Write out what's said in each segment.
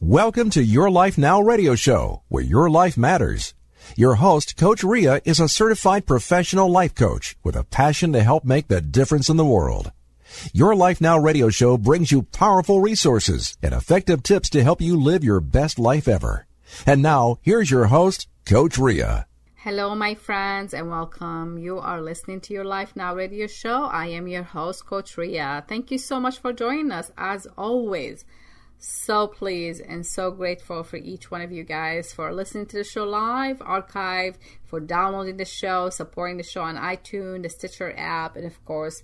Welcome to Your Life Now radio show, where your life matters. Your host, Coach Ria, is a certified professional life coach with a passion to help make the difference in the world. Your Life Now radio show brings you powerful resources and effective tips to help you live your best life ever. And now, here's your host, Coach Ria. Hello, my friends, and welcome. You are listening to Your Life Now radio show. I am your host, Coach Ria. Thank you so much for joining us, as always so pleased and so grateful for each one of you guys for listening to the show live, archive, for downloading the show, supporting the show on iTunes, the Stitcher app, and of course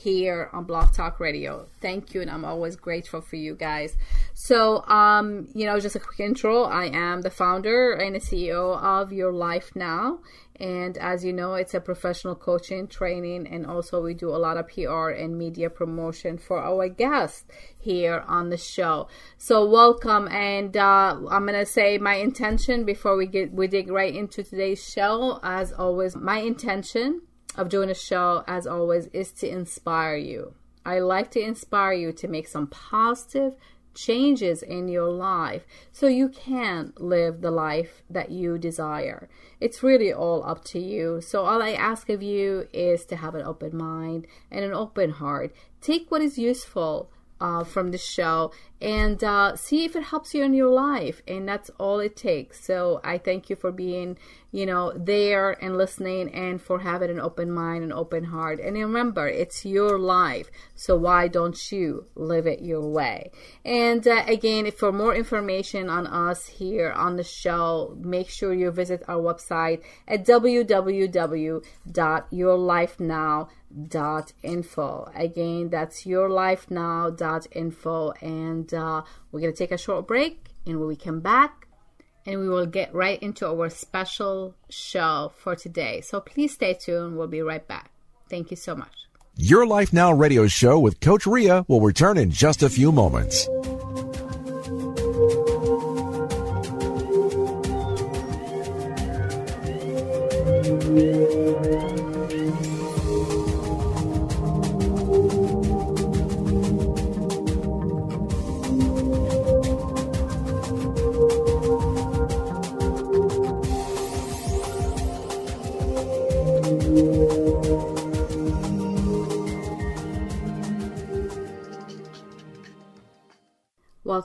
here on Blog Talk Radio. Thank you, and I'm always grateful for you guys. So, um, you know, just a quick intro. I am the founder and the CEO of Your Life Now, and as you know, it's a professional coaching training, and also we do a lot of PR and media promotion for our guests here on the show. So welcome, and uh, I'm gonna say my intention before we get we dig right into today's show. As always, my intention of doing a show, as always, is to inspire you. I like to inspire you to make some positive changes in your life so you can live the life that you desire. It's really all up to you. So, all I ask of you is to have an open mind and an open heart. Take what is useful uh, from the show and uh, see if it helps you in your life. And that's all it takes. So I thank you for being, you know, there and listening and for having an open mind and open heart. And remember, it's your life. So why don't you live it your way? And uh, again, for more information on us here on the show, make sure you visit our website at www.yourlifenow.info. again that's yourlifenow.info. and uh, we're gonna take a short break and when we come back and we will get right into our special show for today. So please stay tuned. We'll be right back. Thank you so much. Your life now radio show with coach ria will return in just a few moments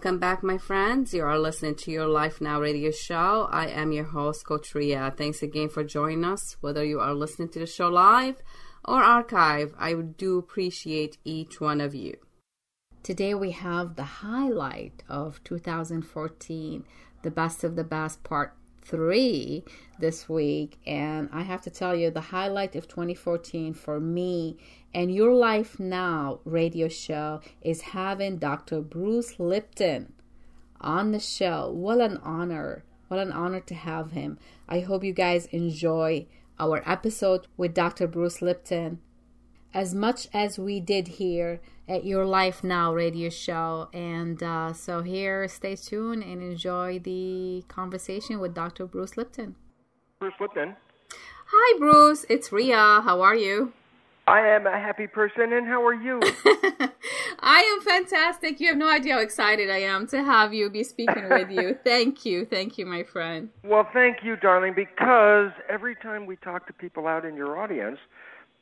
Welcome back, my friends. You are listening to your Life Now radio show. I am your host, Coach Ria. Thanks again for joining us. Whether you are listening to the show live or archive, I do appreciate each one of you. Today we have the highlight of 2014, the best of the best part three this week. And I have to tell you, the highlight of 2014 for me and Your Life Now radio show is having Dr. Bruce Lipton on the show. What an honor! What an honor to have him. I hope you guys enjoy our episode with Dr. Bruce Lipton as much as we did here at Your Life Now radio show. And uh, so, here, stay tuned and enjoy the conversation with Dr. Bruce Lipton. Bruce Lipton. Hi, Bruce. It's Ria. How are you? I am a happy person, and how are you? I am fantastic. You have no idea how excited I am to have you be speaking with you. thank you. Thank you, my friend. Well, thank you, darling, because every time we talk to people out in your audience,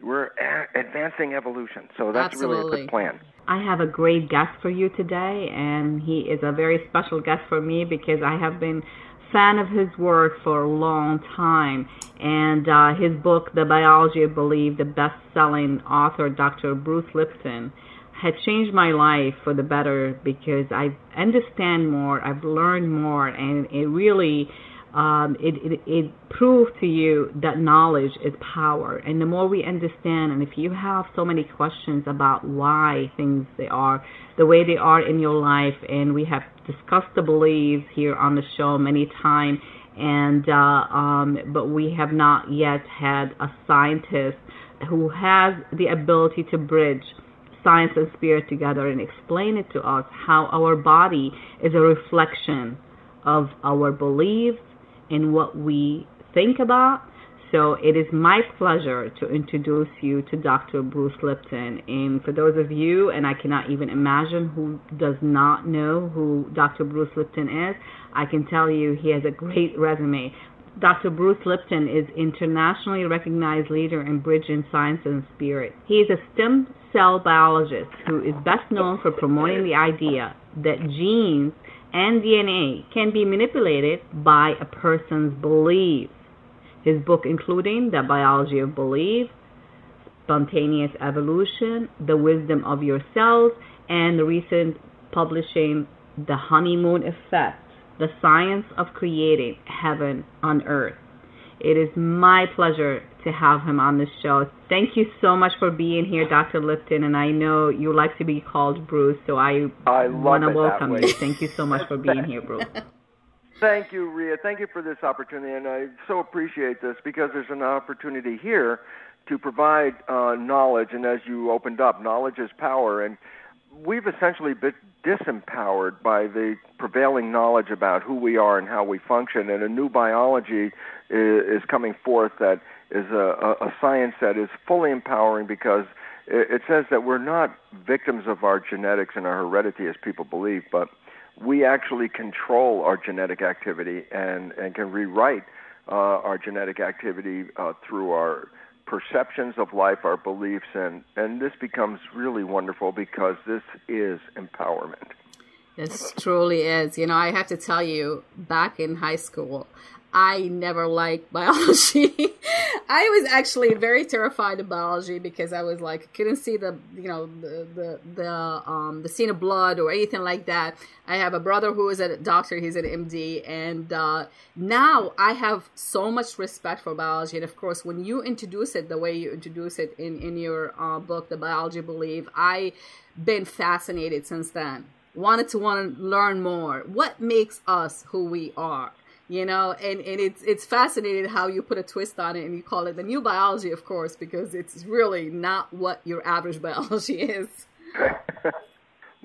we're advancing evolution. So that's Absolutely. really a good plan. I have a great guest for you today, and he is a very special guest for me because I have been fan of his work for a long time. And uh, his book, The Biology of Belief, the best-selling author, Dr. Bruce Lipton, had changed my life for the better because I understand more, I've learned more, and it really um, it, it, it proves to you that knowledge is power. And the more we understand, and if you have so many questions about why things they are the way they are in your life, and we have discussed the beliefs here on the show many times, and uh, um, but we have not yet had a scientist who has the ability to bridge science and spirit together and explain it to us how our body is a reflection of our beliefs and what we think about. So it is my pleasure to introduce you to Dr. Bruce Lipton. And for those of you, and I cannot even imagine who does not know who Dr. Bruce Lipton is, I can tell you he has a great resume. Dr. Bruce Lipton is internationally recognized leader in bridging science and spirit. He is a stem cell biologist who is best known for promoting the idea that genes and DNA can be manipulated by a person's beliefs. His book including The Biology of Belief, Spontaneous Evolution, The Wisdom of Your Cells, and the recent publishing The Honeymoon Effect the science of creating heaven on earth. It is my pleasure to have him on the show. Thank you so much for being here, Dr. Lipton, and I know you like to be called Bruce, so I, I want to welcome you. Thank you so much for being here, Bruce. Thank you, Ria. Thank you for this opportunity, and I so appreciate this because there's an opportunity here to provide uh, knowledge, and as you opened up, knowledge is power, and we've essentially been disempowered by the prevailing knowledge about who we are and how we function, and a new biology is, coming forth that is a, a, science that is fully empowering because it, it says that we're not victims of our genetics and our heredity as people believe, but we actually control our genetic activity and, and can rewrite uh, our genetic activity uh, through our perceptions of life, our beliefs, and, and this becomes really wonderful because this is empowerment. This truly is. You know, I have to tell you, back in high school, I never liked biology. I was actually very terrified of biology because I was like couldn't see the you know the the the um the scene of blood or anything like that. I have a brother who is a doctor; he's an MD, and uh, now I have so much respect for biology. And of course, when you introduce it the way you introduce it in in your uh, book, The Biology Believe, I been fascinated since then. Wanted to want to learn more. What makes us who we are? You know and and it's it's fascinating how you put a twist on it and you call it the new biology of course because it's really not what your average biology is.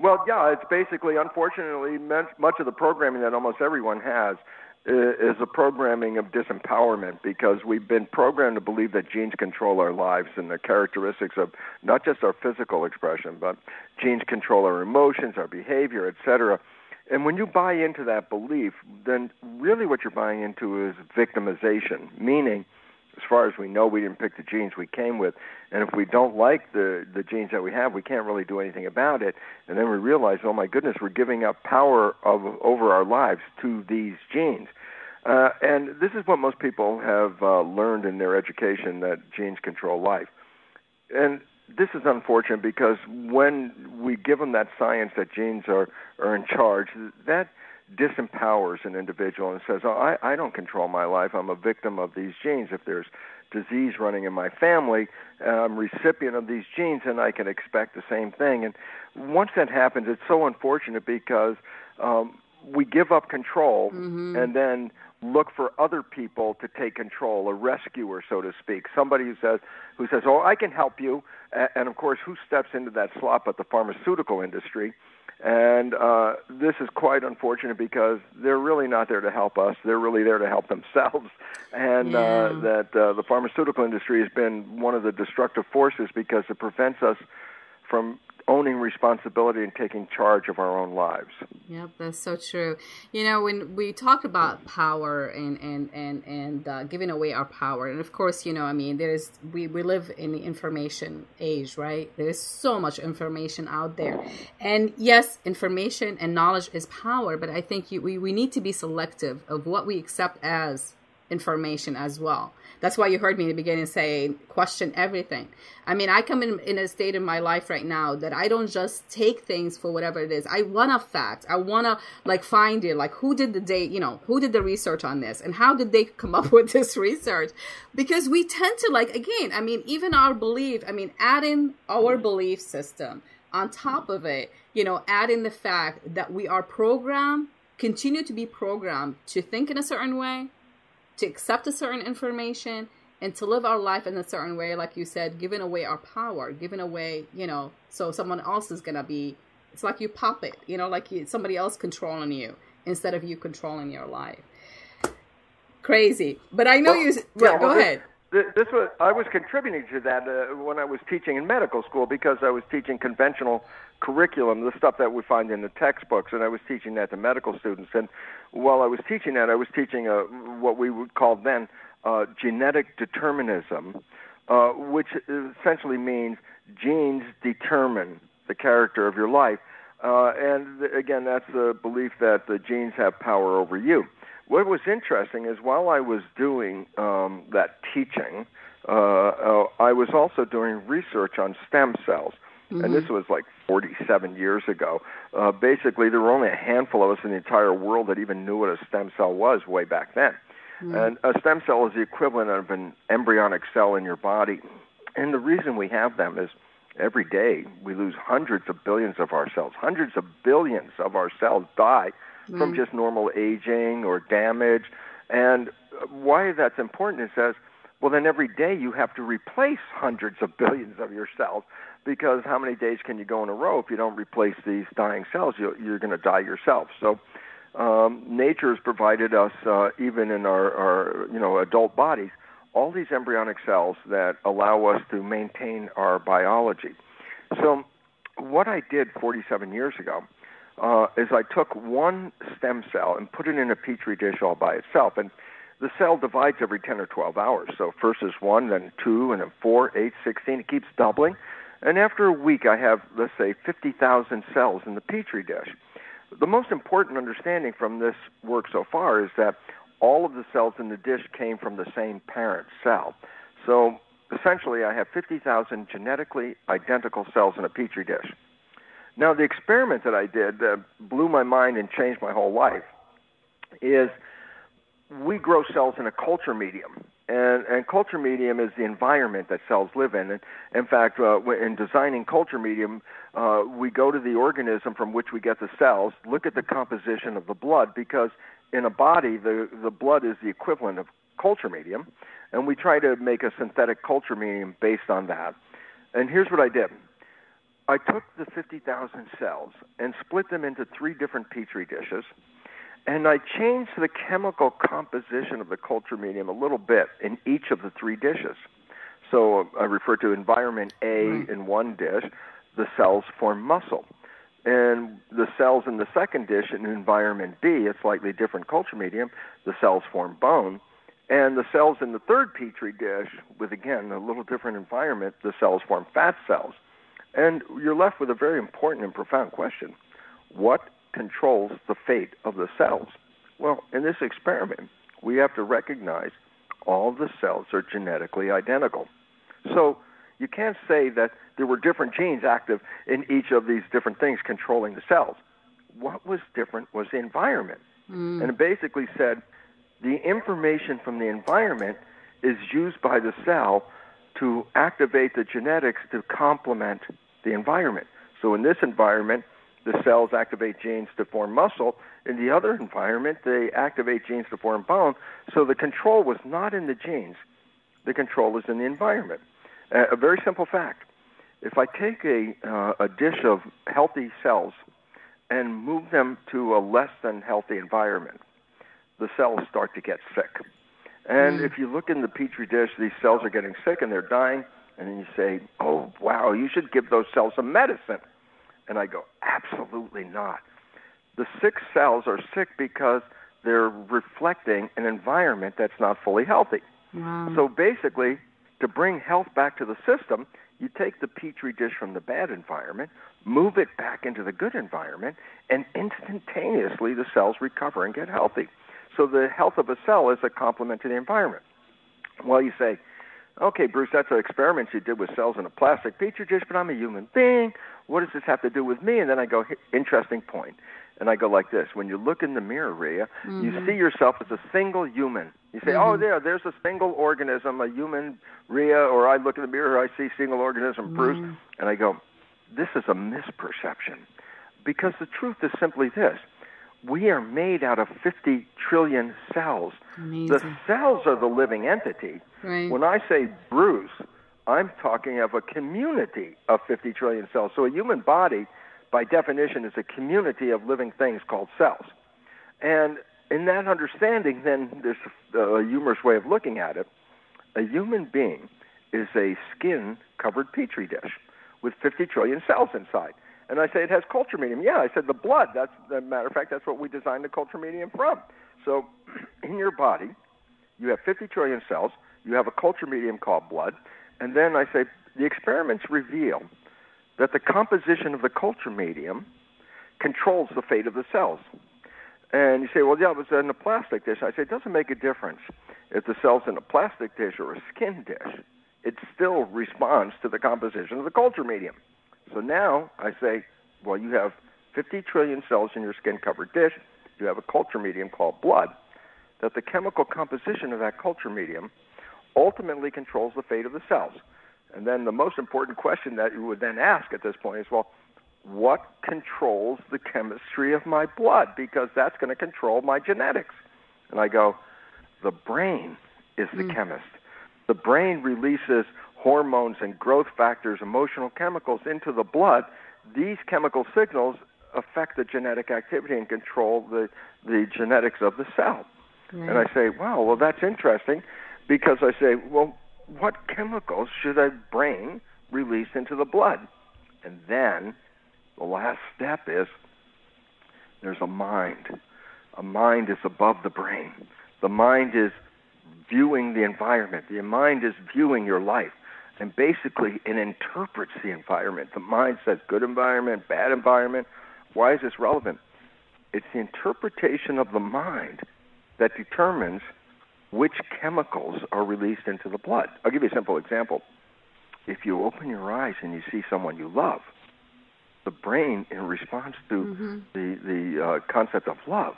Well yeah it's basically unfortunately much of the programming that almost everyone has is a programming of disempowerment because we've been programmed to believe that genes control our lives and the characteristics of not just our physical expression but genes control our emotions our behavior etc and when you buy into that belief, then really what you're buying into is victimization, meaning, as far as we know, we didn't pick the genes we came with, and if we don't like the the genes that we have, we can't really do anything about it. And then we realize, oh my goodness, we're giving up power of over our lives to these genes. Uh, and this is what most people have uh, learned in their education that genes control life. And this is unfortunate because when we give them that science that genes are are in charge, that disempowers an individual and says, "Oh, I, I don't control my life. I'm a victim of these genes. If there's disease running in my family, I'm recipient of these genes, and I can expect the same thing." And once that happens, it's so unfortunate because um, we give up control, mm-hmm. and then look for other people to take control, a rescuer, so to speak, somebody who says, who says, "Oh, I can help you," and of course, who steps into that slot but the pharmaceutical industry? And uh, this is quite unfortunate because they're really not there to help us. They're really there to help themselves. And uh, yeah. uh, that uh, the pharmaceutical industry has been one of the destructive forces because it prevents us from owning responsibility and taking charge of our own lives. Yep, that's so true. You know, when we talk about power and and and and uh, giving away our power, and of course, you know, I mean, there's we we live in the information age, right? There's so much information out there, and yes, information and knowledge is power, but I think you, we we need to be selective of what we accept as information as well that's why you heard me in the beginning say, question everything. I mean, I come in, in a state in my life right now that I don't just take things for whatever it is. I want a fact. I want to like find it, like who did the date, you know, who did the research on this and how did they come up with this research? Because we tend to like, again, I mean, even our belief, I mean, adding our belief system on top of it, you know, adding the fact that we are programmed, continue to be programmed to think in a certain way, to accept a certain information and to live our life in a certain way, like you said, giving away our power, giving away, you know, so someone else is gonna be. It's like you pop it you know, like you, somebody else controlling you instead of you controlling your life. Crazy, but I know well, you. Yeah, go well, ahead. This, was I was contributing to that uh, when I was teaching in medical school because I was teaching conventional curriculum, the stuff that we find in the textbooks, and I was teaching that to medical students. And while I was teaching that, I was teaching a, uh, what we would call then uh, genetic determinism, uh, which essentially means genes determine the character of your life. Uh, and again, that's the belief that the genes have power over you. What was interesting is while I was doing um, that teaching, uh, uh, I was also doing research on stem cells. Mm-hmm. And this mm-hmm. was like 47 years ago. Uh, basically, there were only a handful of us in the entire world that even knew what a stem cell was way back then. Mm-hmm. And a stem cell is the equivalent of an embryonic cell in your body. And the reason we have them is every day we lose hundreds of billions of our cells. Hundreds of billions of our cells die mm-hmm. from just normal aging or damage. And why that's important is as well, then every day you have to replace hundreds of billions of your cells because how many days can you go in a row if you don't replace these dying cells? You're, you're going to die yourself. So um, nature has provided us, uh, even in our, our you know adult bodies, all these embryonic cells that allow us to maintain our biology. So what I did 47 years ago uh, is I took one stem cell and put it in a petri dish all by itself, and the cell divides every 10 or 12 hours. So first is one, then two, and then four, eight, 16. It keeps doubling. And after a week, I have, let's say, 50,000 cells in the petri dish. The most important understanding from this work so far is that all of the cells in the dish came from the same parent cell. So essentially, I have 50,000 genetically identical cells in a petri dish. Now, the experiment that I did that blew my mind and changed my whole life is we grow cells in a culture medium. And, and culture medium is the environment that cells live in. And in fact, uh, in designing culture medium, uh, we go to the organism from which we get the cells, look at the composition of the blood, because in a body, the, the blood is the equivalent of culture medium, and we try to make a synthetic culture medium based on that. And here's what I did I took the 50,000 cells and split them into three different petri dishes and I changed the chemical composition of the culture medium a little bit in each of the three dishes. So uh, I refer to environment A in one dish, the cells form muscle. And the cells in the second dish in environment B, a slightly different culture medium, the cells form bone. And the cells in the third petri dish, with again a little different environment, the cells form fat cells. And you're left with a very important and profound question. What controls the fate of the cells? Well, in this experiment, we have to recognize all the cells are genetically identical. So you can't say that there were different genes active in each of these different things controlling the cells. What was different was the environment. Mm. And it basically said the information from the environment is used by the cell to activate the genetics to complement the environment. So in this environment, the cells activate genes to form muscle. In the other environment, they activate genes to form bone. So the control was not in the genes, the control is in the environment. Uh, a very simple fact. If I take a, uh, a dish of healthy cells and move them to a less than healthy environment, the cells start to get sick. And mm. if you look in the petri dish, these cells are getting sick and they're dying, and then you say, oh, wow, you should give those cells some medicine. And I go, absolutely not. The sick cells are sick because they're reflecting an environment that's not fully healthy. Wow. So basically, to bring health back to the system, you take the petri dish from the bad environment, move it back into the good environment, and instantaneously the cells recover and get healthy. So the health of a cell is a complement to the environment. Well, you say, okay, Bruce, that's an experiment you did with cells in a plastic petri dish, but I'm a human being. What does this have to do with me? And then I go, interesting point. And I go like this: When you look in the mirror, Ria, mm-hmm. you see yourself as a single human. You say, mm-hmm. "Oh, there, there's a single organism, a human, Ria." Or I look in the mirror, I see single organism, Bruce, mm-hmm. and I go, "This is a misperception," because the truth is simply this: we are made out of 50 trillion cells. Amazing. The cells are the living entity. Right. When I say Bruce, I'm talking of a community of 50 trillion cells. So a human body, by definition, is a community of living things called cells. And in that understanding, then there's a humorous way of looking at it. A human being is a skin covered petri dish with 50 trillion cells inside. And I say it has culture medium. Yeah, I said the blood. That's, a matter of fact, that's what we designed the culture medium from. So in your body, you have 50 trillion cells. You have a culture medium called blood. And then I say the experiments reveal that the composition of the culture medium controls the fate of the cells. And you say, well, yeah, it was in a plastic dish. I say, it doesn't make a difference if the cell's in a plastic dish or a skin dish. It still responds to the composition of the culture medium. So now I say, well, you have 50 trillion cells in your skin covered dish. You have a culture medium called blood. That the chemical composition of that culture medium ultimately controls the fate of the cells. And then the most important question that you would then ask at this point is, well, what controls the chemistry of my blood? Because that's going to control my genetics. And I go, the brain is the mm. chemist. The brain releases hormones and growth factors, emotional chemicals into the blood, these chemical signals affect the genetic activity and control the, the genetics of the cell. Right. And I say, wow, well, that's interesting because I say, well, what chemicals should a brain release into the blood? And then the last step is there's a mind. A mind is above the brain. The mind is viewing the environment. The mind is viewing your life and basically it interprets the environment. The mind says good environment, bad environment. Why is this relevant? It's the interpretation of the mind that determines which chemicals are released into the blood. I'll give you a simple example. If you open your eyes and you see someone you love, the brain, in response to mm-hmm. the the uh, concept of love,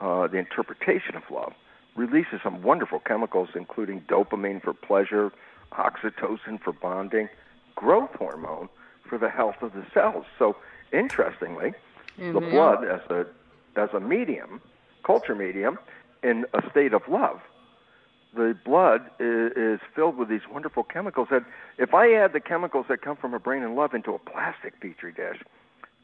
uh, the interpretation of love, releases some wonderful chemicals, including dopamine for pleasure, oxytocin for bonding, growth hormone for the health of the cells. So, interestingly, mm-hmm. the blood as a as a medium, culture medium, in a state of love, the blood is, is filled with these wonderful chemicals. That if I add the chemicals that come from a brain in love into a plastic petri dish,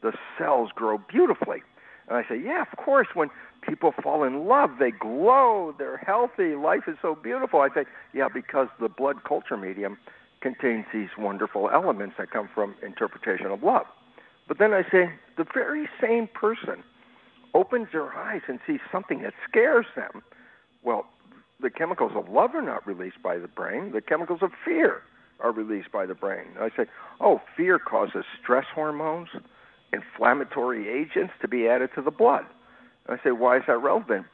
the cells grow beautifully. And I say, yeah, of course. When people fall in love, they glow, they're healthy, life is so beautiful. I say, yeah, because the blood culture medium contains these wonderful elements that come from interpretation of love. But then I say, the very same person opens their eyes and sees something that scares them. Well, the chemicals of love are not released by the brain, the chemicals of fear are released by the brain. I say, oh, fear causes stress hormones, inflammatory agents to be added to the blood. I say, why is that relevant?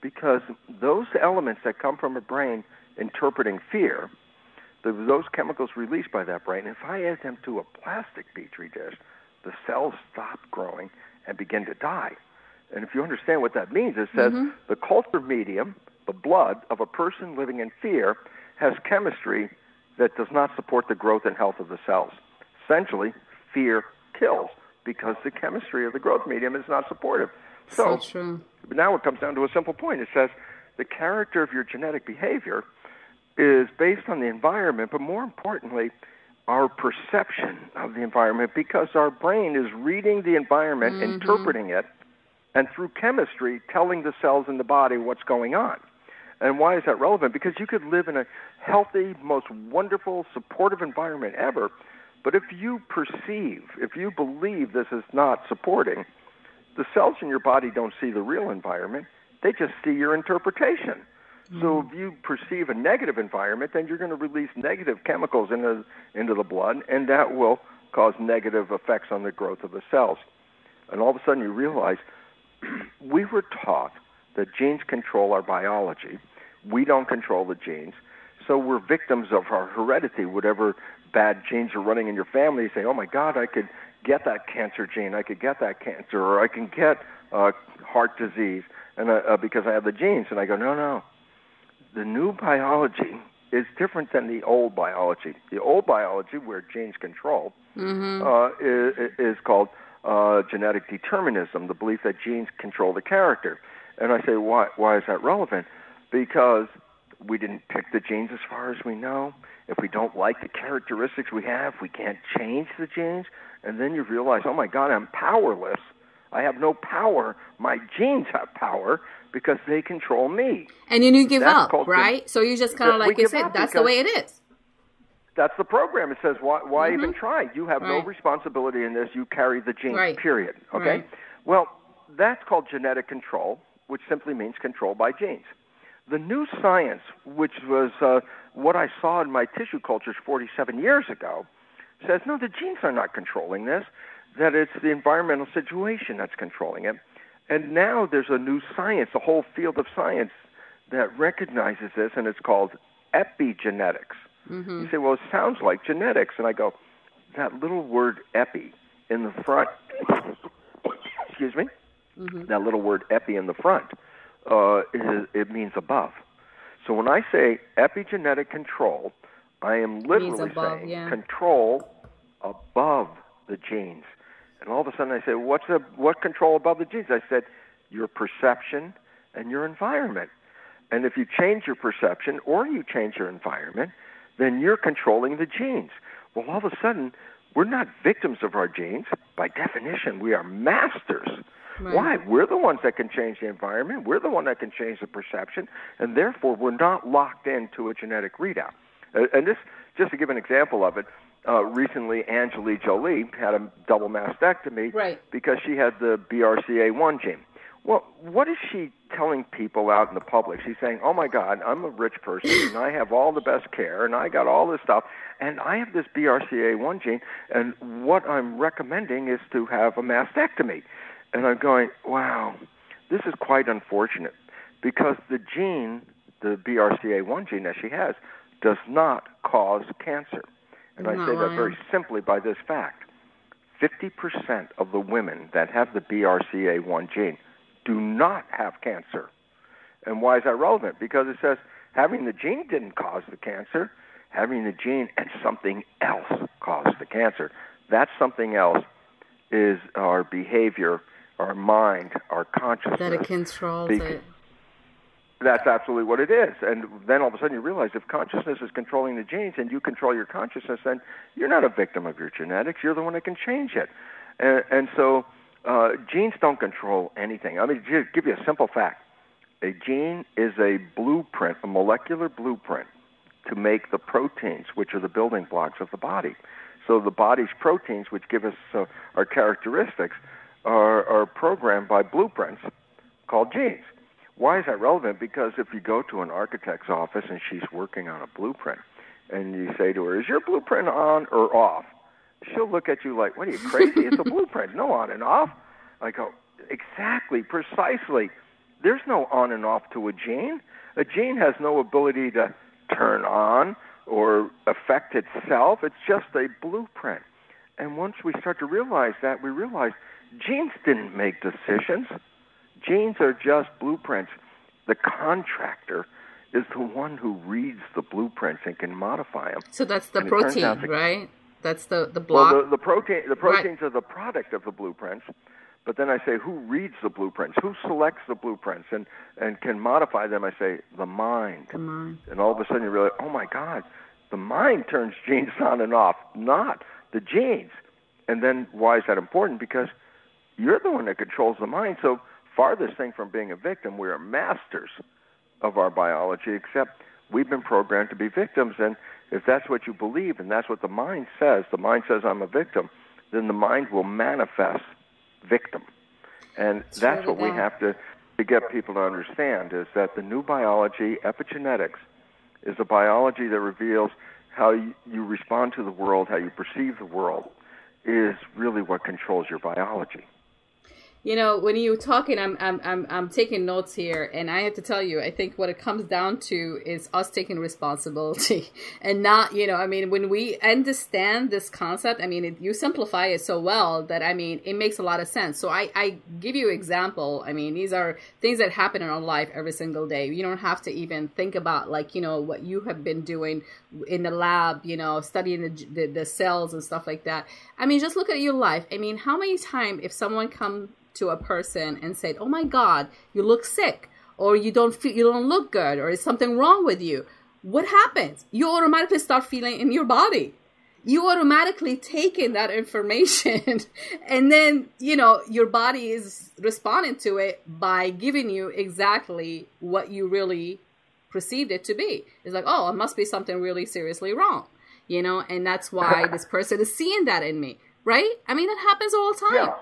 Because those elements that come from a brain interpreting fear, those chemicals released by that brain, if I add them to a plastic petri dish, the cells stop growing and begin to die. And if you understand what that means, it says mm-hmm. the culture medium, the blood of a person living in fear, has chemistry that does not support the growth and health of the cells. Essentially, fear kills because the chemistry of the growth medium is not supportive. So, so true. now it comes down to a simple point. It says the character of your genetic behavior is based on the environment, but more importantly, our perception of the environment because our brain is reading the environment, mm-hmm. interpreting it, and through chemistry telling the cells in the body what's going on. And why is that relevant? Because you could live in a healthy, most wonderful, supportive environment ever, but if you perceive, if you believe this is not supporting, the cells in your body don't see the real environment, they just see your interpretation. Mm-hmm. So if you perceive a negative environment, then you're going to release negative chemicals into into the blood, and that will cause negative effects on the growth of the cells. And all of a sudden, you realize we were taught that genes control our biology. We don't control the genes, so we're victims of our heredity. Whatever bad genes are running in your family, you say, "Oh my God, I could get that cancer gene. I could get that cancer, or I can get uh, heart disease, and uh, uh, because I have the genes." And I go, "No, no. The new biology is different than the old biology. The old biology, where genes control, mm-hmm. uh, is, is called uh, genetic determinism, the belief that genes control the character. And I say, why, why is that relevant? Because we didn't pick the genes as far as we know. If we don't like the characteristics we have, we can't change the genes. And then you realize, oh my God, I'm powerless. I have no power. My genes have power because they control me. And then you give that's up, right? So you just kind of like you said, that's the way it is. That's the program. It says, why, why mm-hmm. even try? You have right. no responsibility in this. You carry the genes, right. period. Okay? Right. Well, that's called genetic control, which simply means control by genes. The new science, which was uh, what I saw in my tissue cultures 47 years ago, says no, the genes are not controlling this, that it's the environmental situation that's controlling it. And now there's a new science, a whole field of science that recognizes this, and it's called epigenetics. Mm-hmm. You say, well, it sounds like genetics. And I go, that little word epi in the front, excuse me, mm-hmm. that little word epi in the front, uh, it, it means above. So when I say epigenetic control, I am literally above, saying yeah. control above the genes. And all of a sudden I say, what's the, what control above the genes? I said, your perception and your environment. And if you change your perception or you change your environment, then you're controlling the genes. Well, all of a sudden, we're not victims of our genes. By definition, we are masters. Right. Why? We're the ones that can change the environment. We're the one that can change the perception, and therefore we're not locked into a genetic readout. And this, just to give an example of it, uh, recently Angelina Jolie had a double mastectomy right. because she had the BRCA1 gene. Well, what is she telling people out in the public? She's saying, "Oh my God, I'm a rich person and I have all the best care and I got all this stuff and I have this BRCA1 gene and what I'm recommending is to have a mastectomy." And I'm going, "Wow, this is quite unfortunate because the gene, the BRCA1 gene that she has, does not cause cancer." And I say that very simply by this fact. 50% of the women that have the BRCA1 gene do not have cancer. And why is that relevant? Because it says having the gene didn't cause the cancer, having the gene and something else caused the cancer. That something else is our behavior, our mind, our consciousness. That it controls it. That's absolutely what it is. And then all of a sudden you realize if consciousness is controlling the genes and you control your consciousness, then you're not a victim of your genetics. You're the one that can change it. And, and so uh, genes don't control anything. I mean, just give you a simple fact. A gene is a blueprint, a molecular blueprint to make the proteins, which are the building blocks of the body. So the body's proteins, which give us uh, our characteristics, are, are programmed by blueprints called genes. Why is that relevant? Because if you go to an architect's office and she's working on a blueprint, and you say to her, "Is your blueprint on or off?" she'll look at you like, "What are you crazy? it's a blueprint, no on and off." I go, "Exactly, precisely. There's no on and off to a gene. A gene has no ability to turn on or affect itself. It's just a blueprint." And once we start to realize that, we realize genes didn't make decisions. Genes are just blueprints. The contractor is the one who reads the blueprints and can modify them. So that's the and protein, right? That's the the block. Well, the, the protein the proteins right. are the product of the blueprints. But then I say, who reads the blueprints? Who selects the blueprints and and can modify them? I say, the mind. The mind. And all of a sudden you realize, oh my God, the mind turns genes on and off, not the genes. And then why is that important? Because you're the one that controls the mind. So farthest thing from being a victim, we are masters of our biology, except we've been programmed to be victims. And if that's what you believe and that's what the mind says, the mind says I'm a victim, then the mind will manifest victim. And it's that's what that. we have to, to get people to understand is that the new biology, epigenetics, is a biology that reveals how you, you respond to the world, how you perceive the world, is really what controls your biology. You know, when you're talking, I'm, I'm, I'm, I'm taking notes here, and I have to tell you, I think what it comes down to is us taking responsibility and not, you know, I mean, when we understand this concept, I mean, it, you simplify it so well that, I mean, it makes a lot of sense. So I, I give you example. I mean, these are things that happen in our life every single day. You don't have to even think about like, you know, what you have been doing in the lab, you know, studying the, the, the cells and stuff like that. I mean, just look at your life. I mean, how many times if someone comes to a person and said, "Oh my God, you look sick," or "You don't feel, you don't look good," or "Is something wrong with you?" What happens? You automatically start feeling in your body. You automatically take in that information, and then you know your body is responding to it by giving you exactly what you really perceived it to be. It's like, oh, it must be something really seriously wrong, you know, and that's why this person is seeing that in me, right? I mean, that happens all the time. Yeah.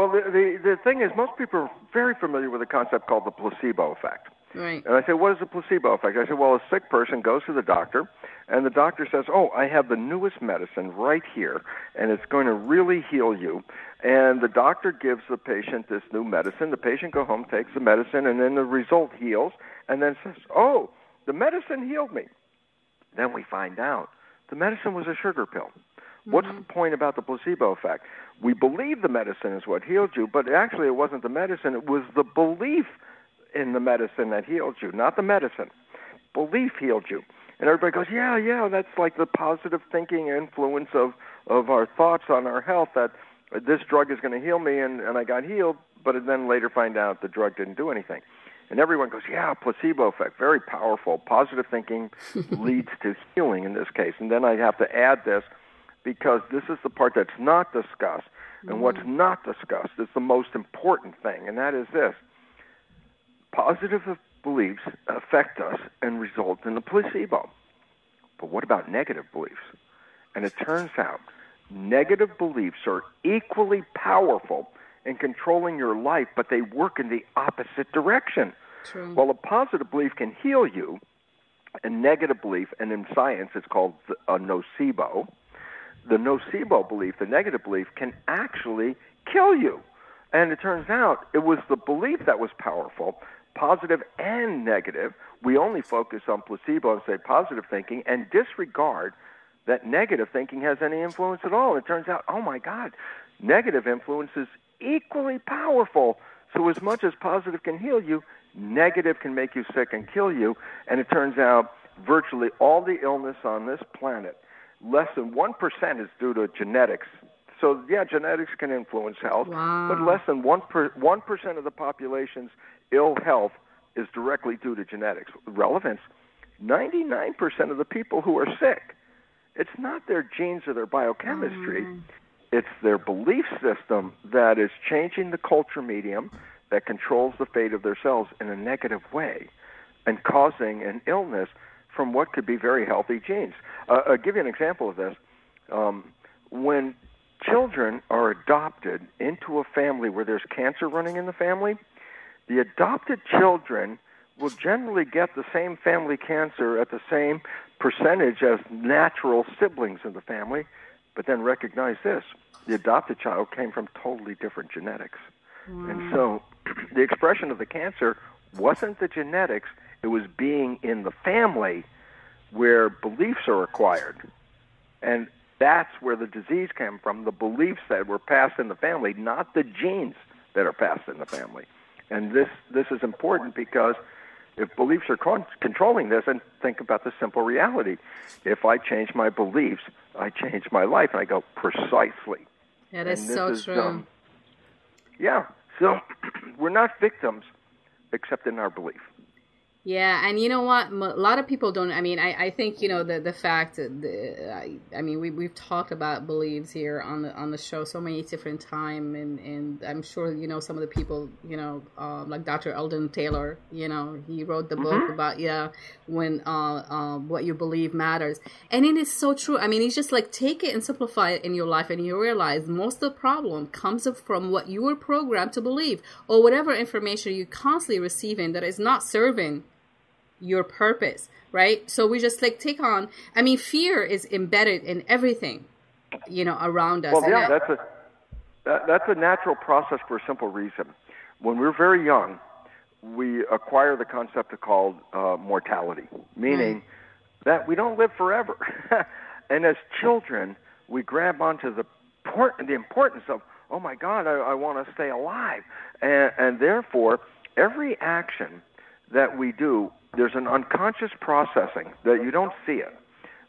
Well, the, the the thing is, most people are very familiar with a concept called the placebo effect. Right. And I say, what is the placebo effect? I say, well, a sick person goes to the doctor, and the doctor says, oh, I have the newest medicine right here, and it's going to really heal you. And the doctor gives the patient this new medicine. The patient goes home, takes the medicine, and then the result heals, and then says, oh, the medicine healed me. Then we find out the medicine was a sugar pill. Mm-hmm. What's the point about the placebo effect? We believe the medicine is what healed you, but actually it wasn't the medicine, it was the belief in the medicine that healed you, not the medicine. Belief healed you. And everybody goes, yeah, yeah, that's like the positive thinking influence of, of our thoughts on our health that this drug is going to heal me, and, and I got healed, but then later find out the drug didn't do anything. And everyone goes, yeah, placebo effect, very powerful. Positive thinking leads to healing in this case. And then I have to add this because this is the part that's not discussed. And mm-hmm. what's not discussed is the most important thing, and that is this positive beliefs affect us and result in a placebo. But what about negative beliefs? And it turns out negative beliefs are equally powerful in controlling your life, but they work in the opposite direction. True. While a positive belief can heal you, a negative belief, and in science it's called a nocebo, the nocebo belief, the negative belief, can actually kill you. And it turns out it was the belief that was powerful, positive and negative. We only focus on placebo and say positive thinking and disregard that negative thinking has any influence at all. It turns out, oh my God, negative influence is equally powerful. So, as much as positive can heal you, negative can make you sick and kill you. And it turns out virtually all the illness on this planet less than 1% is due to genetics. So, yeah, genetics can influence health, wow. but less than 1%, per, 1% of the population's ill health is directly due to genetics. Relevance 99% of the people who are sick, it's not their genes or their biochemistry, mm. it's their belief system that is changing the culture medium that controls the fate of their cells in a negative way and causing an illness from what could be very healthy genes. Uh, I'll give you an example of this. Um, when children are adopted into a family where there's cancer running in the family, the adopted children will generally get the same family cancer at the same percentage as natural siblings in the family, but then recognize this the adopted child came from totally different genetics. Wow. And so the expression of the cancer wasn't the genetics, it was being in the family where beliefs are acquired. And that's where the disease came from, the beliefs that were passed in the family, not the genes that are passed in the family. And this, this is important because if beliefs are con- controlling this, and think about the simple reality. If I change my beliefs, I change my life. And I go, precisely. That is so is, true. Um, yeah. So we're not victims except in our belief. Yeah, and you know what? A lot of people don't. I mean, I, I think you know the the fact. The, I, I mean, we we've talked about beliefs here on the on the show so many different time, and and I'm sure you know some of the people. You know, uh, like Dr. Eldon Taylor. You know, he wrote the book mm-hmm. about yeah when uh, uh, what you believe matters, and it is so true. I mean, it's just like take it and simplify it in your life, and you realize most of the problem comes from what you were programmed to believe, or whatever information you're constantly receiving that is not serving your purpose, right? So we just like take on. I mean, fear is embedded in everything, you know, around us. Well, yeah, that's a That, that's a natural process for a simple reason. When we're very young, we acquire the concept of called uh, mortality, meaning mm. that we don't live forever. and as children, we grab onto the port- the importance of, oh my God, I, I want to stay alive, and, and therefore every action that we do, there's an unconscious processing that you don't see it,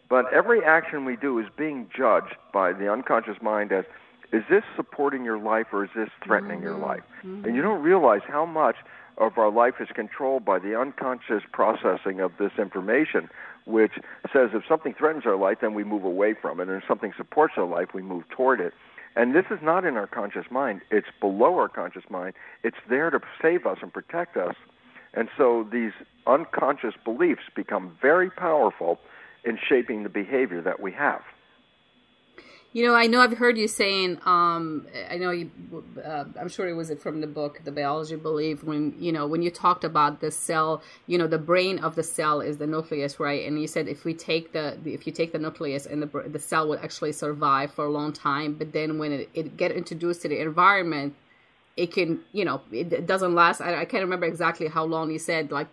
but every action we do is being judged by the unconscious mind as is this supporting your life or is this threatening mm-hmm. your life? Mm-hmm. And you don't realize how much of our life is controlled by the unconscious processing of this information, which says if something threatens our life, then we move away from it, and if something supports our life, we move toward it. And this is not in our conscious mind, it's below our conscious mind. It's there to save us and protect us. And so these unconscious beliefs become very powerful in shaping the behavior that we have. You know, I know I've heard you saying. Um, I know you. Uh, I'm sure it was from the book, The Biology Belief. When you know when you talked about the cell, you know, the brain of the cell is the nucleus, right? And you said if we take the, if you take the nucleus and the the cell would actually survive for a long time, but then when it, it get introduced to the environment, it can, you know, it, it doesn't last. I, I, can't remember exactly how long you said. Like,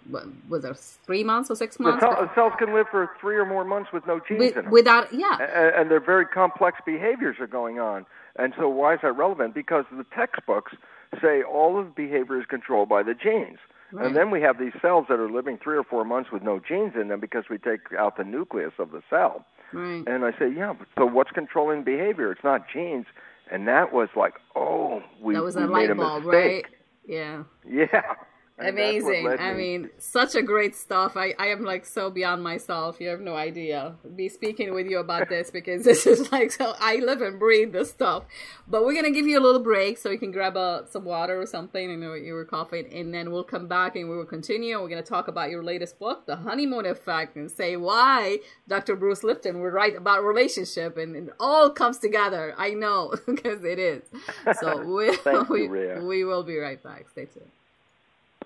was it three months or six months? The cells can live for three or more months with no genes with, in them. Without, yeah. And, and they're very complex behaviors are going on. And so, why is that relevant? Because the textbooks say all of behavior is controlled by the genes. Right. And then we have these cells that are living three or four months with no genes in them because we take out the nucleus of the cell. Right. And I say, yeah, so what's controlling behavior? It's not genes, and that was like, oh, we, that was we a light bulb, right? Yeah. Yeah. Amazing. I mean, such a great stuff. I, I am like so beyond myself. You have no idea. Be speaking with you about this because this is like so I live and breathe this stuff. But we're gonna give you a little break so you can grab a, some water or something. Know you were coughing, and then we'll come back and we will continue. We're gonna talk about your latest book, The Honeymoon Effect, and say why Dr. Bruce Lipton would write about relationship, and it all comes together. I know because it is. So we we, we will be right back. Stay tuned.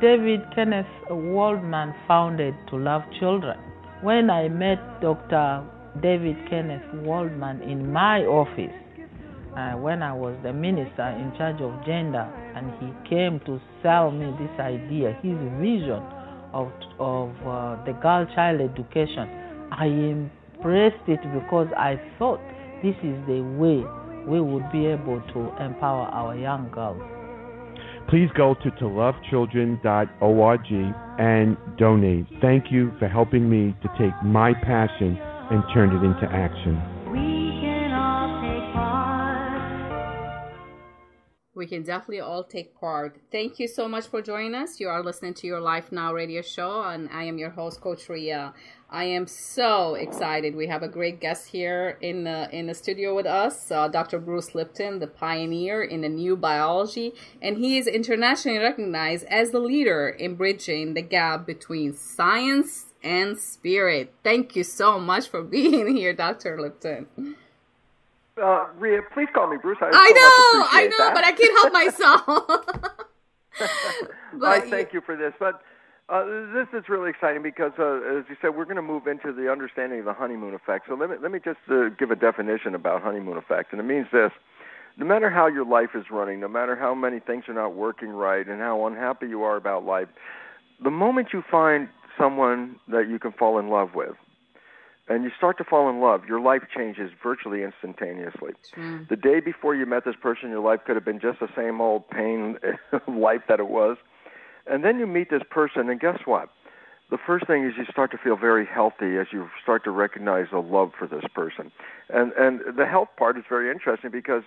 David Kenneth Waldman founded To Love Children. When I met Dr. David Kenneth Waldman in my office, uh, when I was the minister in charge of gender, and he came to sell me this idea, his vision of, of uh, the girl child education, I embraced it because I thought this is the way we would be able to empower our young girls please go to tolovechildren.org and donate. Thank you for helping me to take my passion and turn it into action. We can all take part. We can definitely all take part. Thank you so much for joining us. You are listening to your Life Now radio show, and I am your host, Coach Ria. I am so excited. We have a great guest here in the in the studio with us, uh, Dr. Bruce Lipton, the pioneer in the new biology, and he is internationally recognized as the leader in bridging the gap between science and spirit. Thank you so much for being here, Dr. Lipton. Uh, Ria, please call me Bruce. I, I so know, I know, that. but I can't help myself. but, I thank you for this, but uh, this is really exciting because, uh, as you said, we're going to move into the understanding of the honeymoon effect. So let me let me just uh, give a definition about honeymoon effect, and it means this: no matter how your life is running, no matter how many things are not working right, and how unhappy you are about life, the moment you find someone that you can fall in love with, and you start to fall in love, your life changes virtually instantaneously. Mm. The day before you met this person, your life could have been just the same old pain life that it was and then you meet this person, and guess what? The first thing is you start to feel very healthy as you start to recognize a love for this person. And and the health part is very interesting because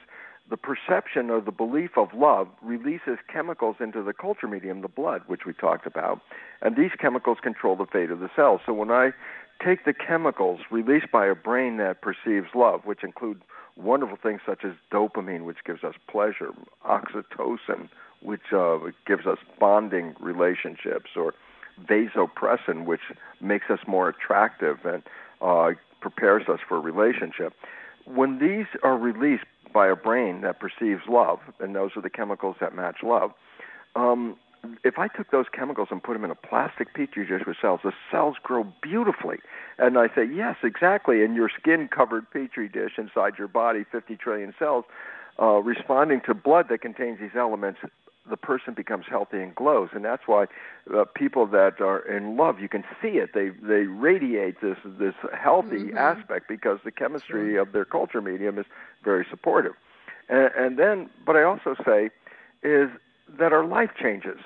the perception or the belief of love releases chemicals into the culture medium, the blood, which we talked about. And these chemicals control the fate of the cell. So when I take the chemicals released by a brain that perceives love, which include wonderful things such as dopamine, which gives us pleasure, oxytocin, which uh, gives us bonding relationships, or vasopressin, which makes us more attractive and uh, prepares us for a relationship. When these are released by a brain that perceives love, and those are the chemicals that match love, um, if I took those chemicals and put them in a plastic petri dish with cells, the cells grow beautifully. And I say, yes, exactly. In your skin covered petri dish inside your body, 50 trillion cells, uh, responding to blood that contains these elements, the person becomes healthy and glows. And that's why uh, people that are in love, you can see it. They they radiate this this healthy mm-hmm. aspect because the chemistry sure. of their culture medium is very supportive. And, and then, but I also say, is that our life changes.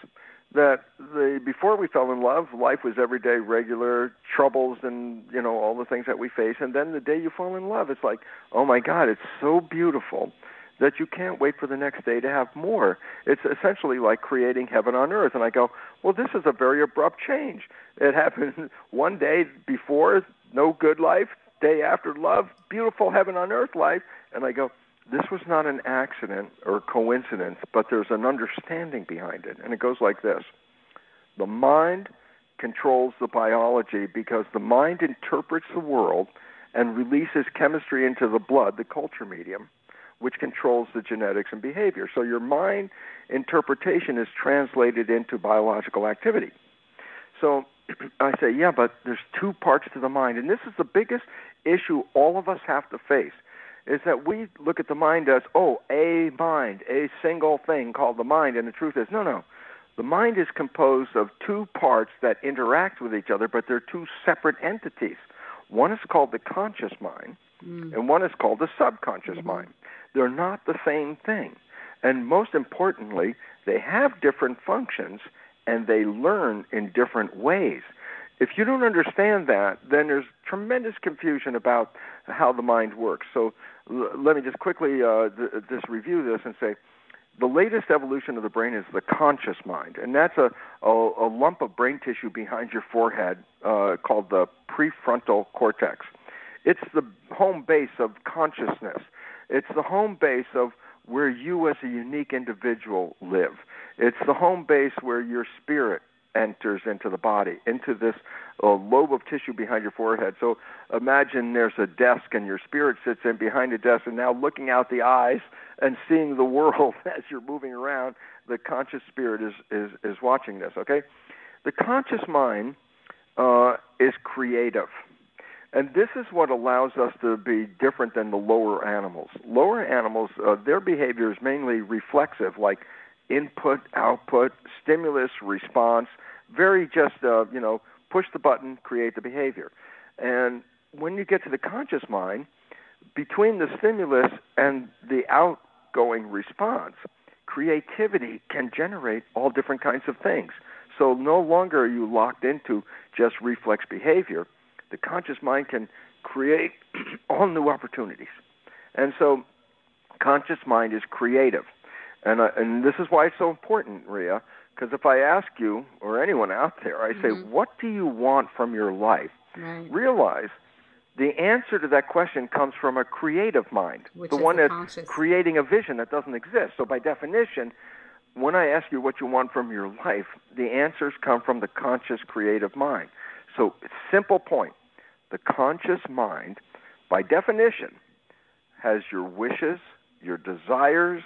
That the before we fell in love, life was everyday, regular troubles, and you know all the things that we face. And then the day you fall in love, it's like, oh my God, it's so beautiful that you can't wait for the next day to have more. It's essentially like creating heaven on earth. And I go, well, this is a very abrupt change. It happened one day before, no good life. Day after, love, beautiful heaven on earth life. And I go, this was not an accident or coincidence, but there's an understanding behind it. And it goes like this The mind controls the biology because the mind interprets the world and releases chemistry into the blood, the culture medium, which controls the genetics and behavior. So your mind interpretation is translated into biological activity. So I say, yeah, but there's two parts to the mind, and this is the biggest issue all of us have to face is that we look at the mind as, oh, a mind, a single thing called the mind, and the truth is, no, no. The mind is composed of two parts that interact with each other, but they're two separate entities. One is called the conscious mind, mm. and one is called the subconscious mm-hmm. mind. They're not the same thing. And most importantly, they have different functions and they learn in different ways. If you don't understand that, then there's tremendous confusion about how the mind works. So l- let me just quickly uh, th- just review this and say the latest evolution of the brain is the conscious mind, and that's a, a, a lump of brain tissue behind your forehead uh, called the prefrontal cortex. It's the home base of consciousness. It's the home base of where you as a unique individual live. It's the home base where your spirit enters into the body, into this uh, lobe of tissue behind your forehead. So imagine there's a desk and your spirit sits in behind the desk and now looking out the eyes and seeing the world as you're moving around. The conscious spirit is, is, is watching this, okay? The conscious mind uh, is creative. And this is what allows us to be different than the lower animals. Lower animals, uh, their behavior is mainly reflexive, like input, output, stimulus, response, very just, uh, you know, push the button, create the behavior. And when you get to the conscious mind, between the stimulus and the outgoing response, creativity can generate all different kinds of things. So no longer are you locked into just reflex behavior. The conscious mind can create all new opportunities. And so conscious mind is creative. And, uh, and this is why it's so important, Ria, because if I ask you or anyone out there, I say, mm-hmm. what do you want from your life? Right. Realize the answer to that question comes from a creative mind, Which the one the that's conscious. creating a vision that doesn't exist. So, by definition, when I ask you what you want from your life, the answers come from the conscious creative mind. So, simple point the conscious mind, by definition, has your wishes, your desires,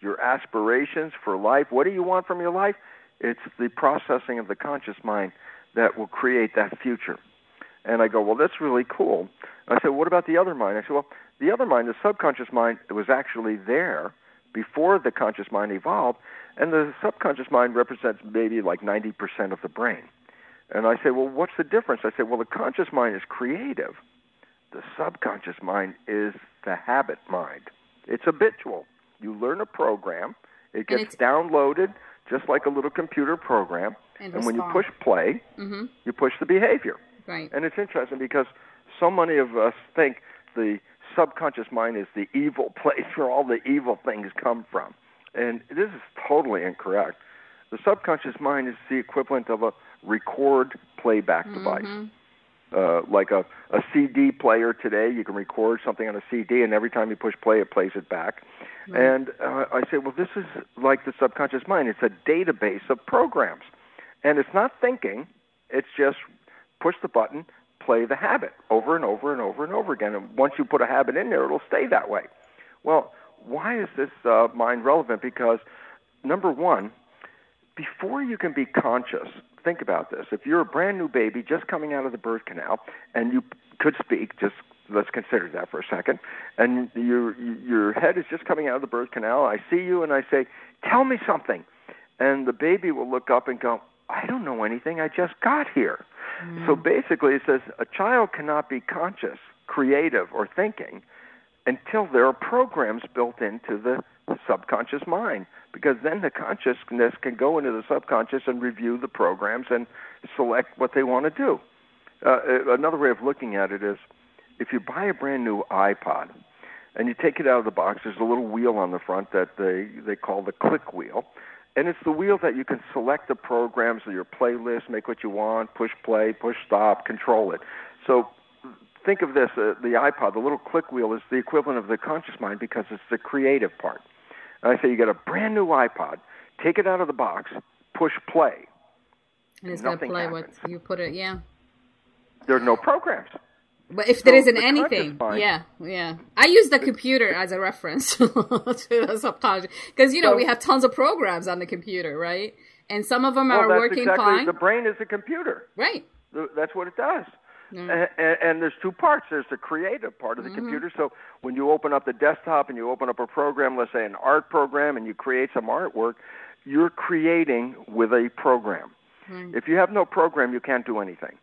your aspirations for life. What do you want from your life? It's the processing of the conscious mind that will create that future. And I go, well, that's really cool. I said, what about the other mind? I said, well, the other mind, the subconscious mind, was actually there before the conscious mind evolved, and the subconscious mind represents maybe like 90% of the brain. And I say, well, what's the difference? I say, well, the conscious mind is creative. The subconscious mind is the habit mind. It's habitual. You learn a program, it gets downloaded just like a little computer program, and, and when you push play, mm-hmm. you push the behavior. Right. And it's interesting because so many of us think the subconscious mind is the evil place where all the evil things come from. And this is totally incorrect. The subconscious mind is the equivalent of a record playback mm-hmm. device. uh, like a, a CD player today. You can record something on a CD, and every time you push play, it plays it back. Right. And uh, I say, well, this is like the subconscious mind. It's a database of programs, and it's not thinking. It's just push the button, play the habit over and over and over and over again. And once you put a habit in there, it'll stay that way. Well, why is this uh, mind relevant? Because number one, before you can be conscious, think about this. If you're a brand new baby just coming out of the birth canal and you could speak, just let's consider that for a second, and your your head is just coming out of the birth canal, I see you and I say, "Tell me something." And the baby will look up and go, "I don't know anything. I just got here." Mm. So basically it says a child cannot be conscious, creative or thinking until there are programs built into the subconscious mind because then the consciousness can go into the subconscious and review the programs and select what they want to do. Uh, uh, another way of looking at it is if you buy a brand new iPod and you take it out of the box, there's a little wheel on the front that they, they call the click wheel. And it's the wheel that you can select the programs of your playlist, make what you want, push play, push stop, control it. So think of this uh, the iPod, the little click wheel is the equivalent of the conscious mind because it's the creative part. And I say you get a brand new iPod, take it out of the box, push play. And it's going to play happens. what you put it, yeah. There's no programs. But if so there isn't the anything, yeah, yeah. I use the computer as a reference to the subconscious because you know so, we have tons of programs on the computer, right? And some of them well, are working exactly, fine. The brain is a computer, right? That's what it does. And, and, there's two parts. There's the creative part of the mm-hmm. computer. So when you open up the desktop and you open up a program, let's say an art program, and you create some artwork, you're creating with a program. Mm-hmm. If you have no program, you can't do anything.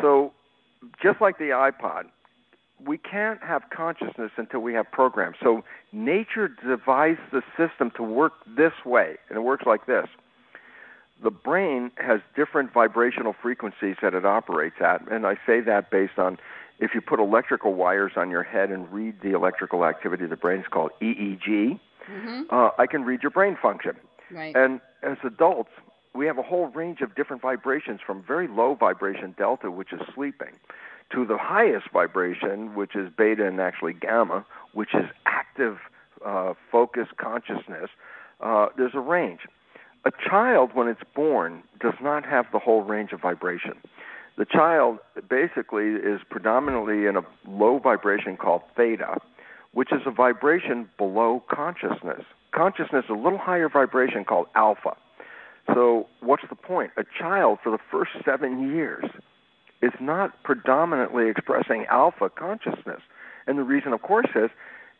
So just like the iPod, we can't have consciousness until we have programs. So nature devised the system to work this way, and it works like this the brain has different vibrational frequencies that it operates at, and I say that based on if you put electrical wires on your head and read the electrical activity of the brain, it's called EEG. Mm-hmm. Uh, I can read your brain function. Right. And as adults, we have a whole range of different vibrations from very low vibration delta, which is sleeping, to the highest vibration, which is beta and actually gamma, which is active, uh, focused consciousness. Uh, there's a range a child, when it's born, does not have the whole range of vibration. The child basically is predominantly in a low vibration called theta, which is a vibration below consciousness. Consciousness is a little higher vibration called alpha. So, what's the point? A child, for the first seven years, is not predominantly expressing alpha consciousness. And the reason, of course, is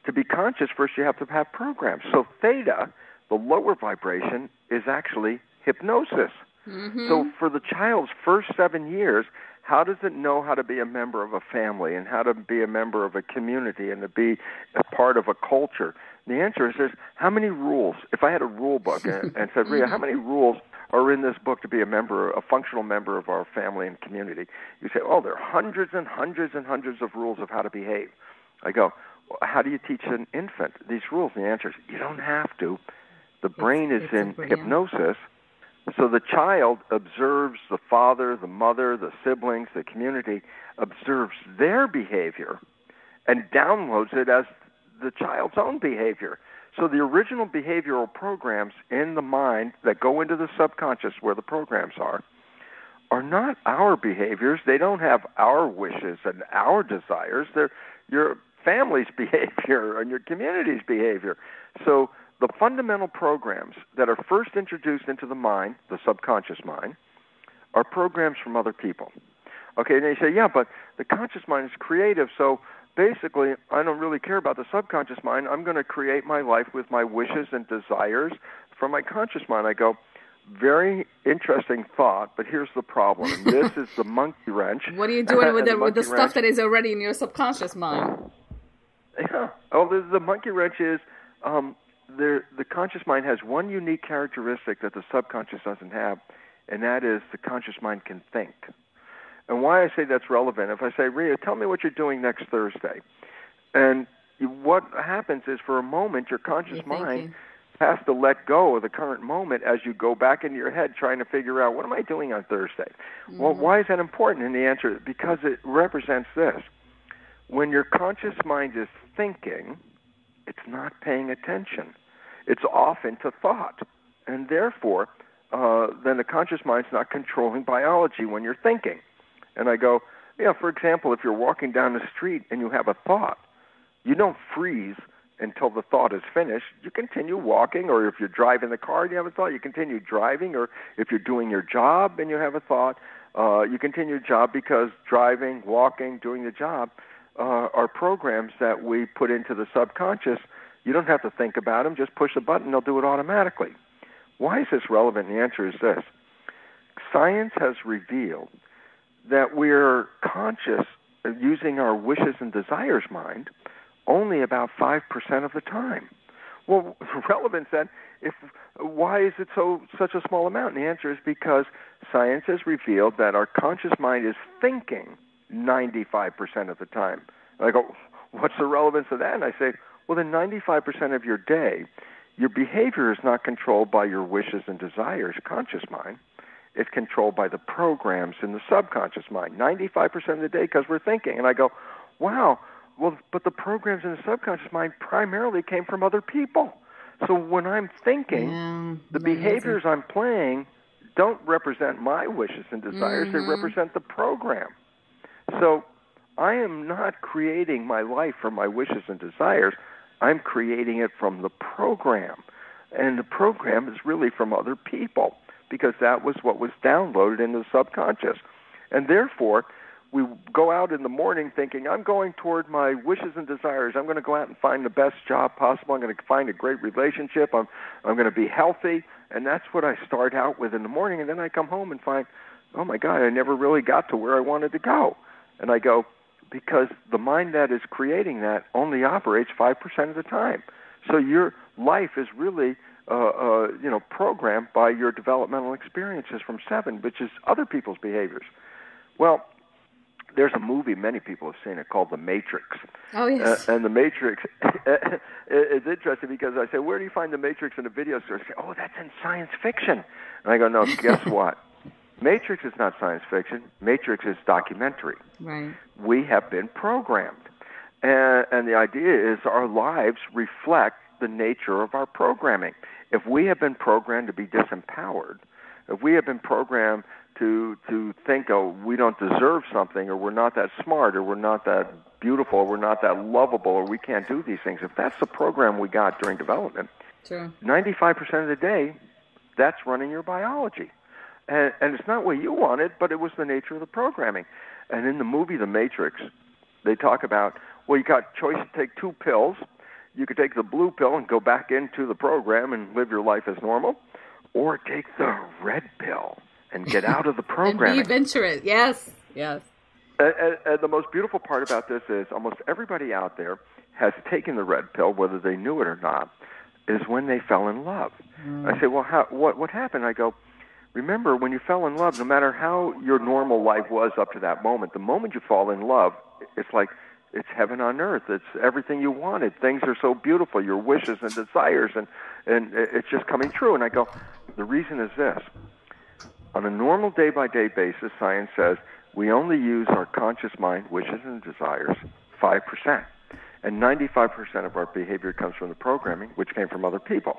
to be conscious, first you have to have programs. So, theta the lower vibration is actually hypnosis. Mm-hmm. So for the child's first seven years, how does it know how to be a member of a family and how to be a member of a community and to be a part of a culture? The answer is, there's how many rules? If I had a rule book and, and said, Ria, how many rules are in this book to be a member, a functional member of our family and community? You say, oh, there are hundreds and hundreds and hundreds of rules of how to behave. I go, well, how do you teach an infant these rules? And the answer is, you don't have to. The brain it's, is it's in hypnosis. So the child observes the father, the mother, the siblings, the community, observes their behavior and downloads it as the child's own behavior. So the original behavioral programs in the mind that go into the subconscious where the programs are are not our behaviors. They don't have our wishes and our desires. They're your family's behavior and your community's behavior. So the fundamental programs that are first introduced into the mind, the subconscious mind, are programs from other people. Okay, and they say, yeah, but the conscious mind is creative, so basically, I don't really care about the subconscious mind. I'm going to create my life with my wishes and desires from my conscious mind. I go, very interesting thought, but here's the problem. this is the monkey wrench. What are you doing with the, the with the stuff that is already in your subconscious mind? Yeah. Oh, the, the monkey wrench is um, there, the conscious mind has one unique characteristic that the subconscious doesn't have, and that is the conscious mind can think. And why I say that's relevant, if I say, Ria, tell me what you're doing next Thursday. And what happens is for a moment, your conscious you're mind thinking. has to let go of the current moment as you go back into your head trying to figure out what am I doing on Thursday? Mm-hmm. Well, why is that important? And the answer is because it represents this. When your conscious mind is thinking, it's not paying attention. It's off into thought. And therefore, uh, then the conscious mind's not controlling biology when you're thinking. And I go, yeah, for example, if you're walking down the street and you have a thought, you don't freeze until the thought is finished. You continue walking, or if you're driving the car and you have a thought, you continue driving, or if you're doing your job and you have a thought, uh, you continue your job because driving, walking, doing the job uh, are programs that we put into the subconscious. You don't have to think about them, just push a button, they'll do it automatically. Why is this relevant? And the answer is this science has revealed that we're conscious using our wishes and desires mind only about 5% of the time. Well, relevance then, if why is it so such a small amount? And the answer is because science has revealed that our conscious mind is thinking 95% of the time. And I go, what's the relevance of that? And I say, well, then 95% of your day, your behavior is not controlled by your wishes and desires, conscious mind. It's controlled by the programs in the subconscious mind. 95% of the day because we're thinking. And I go, wow, well, but the programs in the subconscious mind primarily came from other people. So when I'm thinking, yeah, the behaviors I'm playing don't represent my wishes and desires, mm-hmm. they represent the program. So I am not creating my life from my wishes and desires. I'm creating it from the program. And the program is really from other people because that was what was downloaded in the subconscious. And therefore, we go out in the morning thinking, I'm going toward my wishes and desires. I'm going to go out and find the best job possible. I'm going to find a great relationship. I'm, I'm going to be healthy. And that's what I start out with in the morning. And then I come home and find, oh my God, I never really got to where I wanted to go. And I go, because the mind that is creating that only operates 5% of the time. So your life is really uh, uh, you know, programmed by your developmental experiences from seven, which is other people's behaviors. Well, there's a movie many people have seen it called The Matrix. Oh yes. Uh, and The Matrix is interesting because I say, where do you find The Matrix in a video store? I say, oh, that's in science fiction. And I go, no, guess what? Matrix is not science fiction. Matrix is documentary. Right. We have been programmed. And, and the idea is our lives reflect the nature of our programming. If we have been programmed to be disempowered, if we have been programmed to to think, oh, we don't deserve something, or we're not that smart, or we're not that beautiful, or we're not that lovable, or we can't do these things. If that's the program we got during development, ninety-five percent of the day, that's running your biology, and and it's not what you wanted, but it was the nature of the programming. And in the movie The Matrix, they talk about well, you got choice to take two pills. You could take the blue pill and go back into the program and live your life as normal, or take the red pill and get out of the program. and be adventurous. Yes, yes. And, and, and the most beautiful part about this is almost everybody out there has taken the red pill, whether they knew it or not, is when they fell in love. Mm. I say, well, how, what what happened? I go, remember when you fell in love, no matter how your normal life was up to that moment, the moment you fall in love, it's like it's heaven on earth. It's everything you wanted. Things are so beautiful, your wishes and desires, and and it's just coming true. And I go, the reason is this: on a normal day by day basis, science says we only use our conscious mind, wishes, and desires 5%. And 95% of our behavior comes from the programming, which came from other people.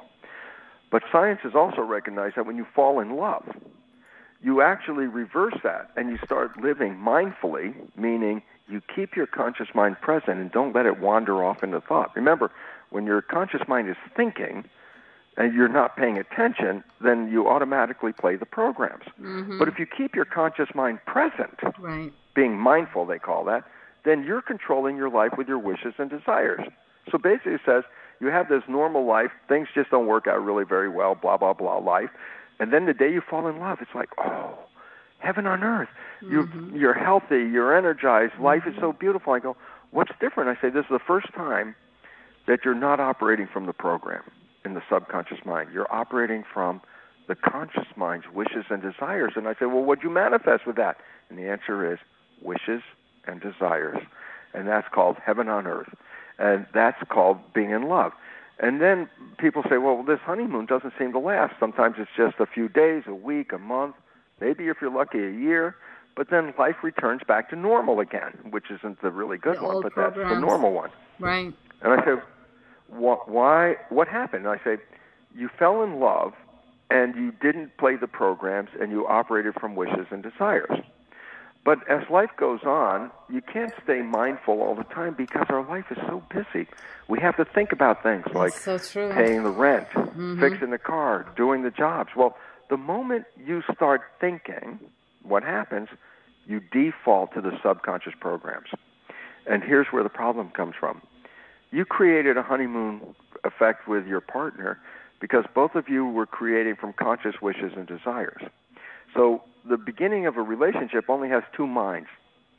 But science has also recognized that when you fall in love, you actually reverse that and you start living mindfully, meaning you keep your conscious mind present and don't let it wander off into thought. Remember, when your conscious mind is thinking, and you're not paying attention, then you automatically play the programs. Mm-hmm. But if you keep your conscious mind present, right. being mindful, they call that, then you're controlling your life with your wishes and desires. So basically, it says you have this normal life, things just don't work out really very well, blah, blah, blah life. And then the day you fall in love, it's like, oh, heaven on earth. Mm-hmm. You're, you're healthy, you're energized, mm-hmm. life is so beautiful. I go, what's different? I say, this is the first time that you're not operating from the program in the subconscious mind. You're operating from the conscious mind's wishes and desires. And I say, well, what'd you manifest with that? And the answer is wishes and desires. And that's called heaven on earth. And that's called being in love. And then people say, well, this honeymoon doesn't seem to last. Sometimes it's just a few days, a week, a month, maybe if you're lucky, a year. But then life returns back to normal again, which isn't the really good The one, but programs. that's the normal one. Right. And I say, "Wh- why? What happened? And I say, you fell in love, and you didn't play the programs, and you operated from wishes and desires. But as life goes on, you can't stay mindful all the time because our life is so busy. We have to think about things like so paying the rent, mm-hmm. fixing the car, doing the jobs. Well, the moment you start thinking, what happens? You default to the subconscious programs. And here's where the problem comes from. You created a honeymoon effect with your partner because both of you were creating from conscious wishes and desires. So the beginning of a relationship only has two minds.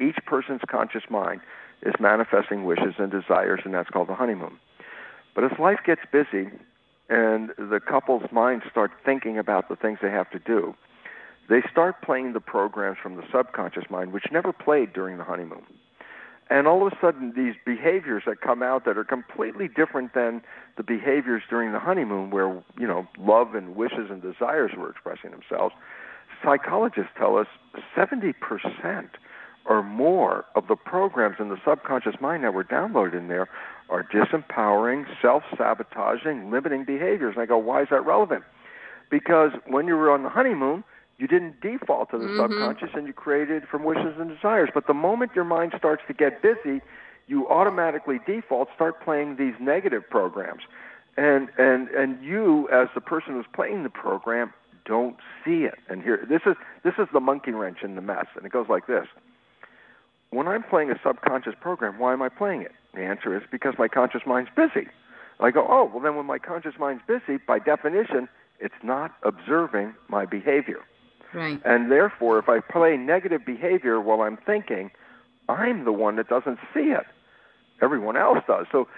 Each person's conscious mind is manifesting wishes and desires, and that's called the honeymoon. But as life gets busy and the couple's minds start thinking about the things they have to do, they start playing the programs from the subconscious mind, which never played during the honeymoon. And all of a sudden, these behaviors that come out that are completely different than the behaviors during the honeymoon, where you know love and wishes and desires were expressing themselves. Psychologists tell us 70% or more of the programs in the subconscious mind that were downloaded in there are disempowering, self-sabotaging, limiting behaviors. And I go, why is that relevant? Because when you were on the honeymoon, you didn't default to the mm-hmm. subconscious and you created from wishes and desires. But the moment your mind starts to get busy, you automatically default start playing these negative programs. And and and you as the person who's playing the program don't see it. And here this is this is the monkey wrench in the mess. And it goes like this. When I'm playing a subconscious program, why am I playing it? The answer is because my conscious mind's busy. I go, oh, well, then when my conscious mind's busy, by definition, it's not observing my behavior. Right. And therefore, if I play negative behavior while I'm thinking, I'm the one that doesn't see it. Everyone else does. So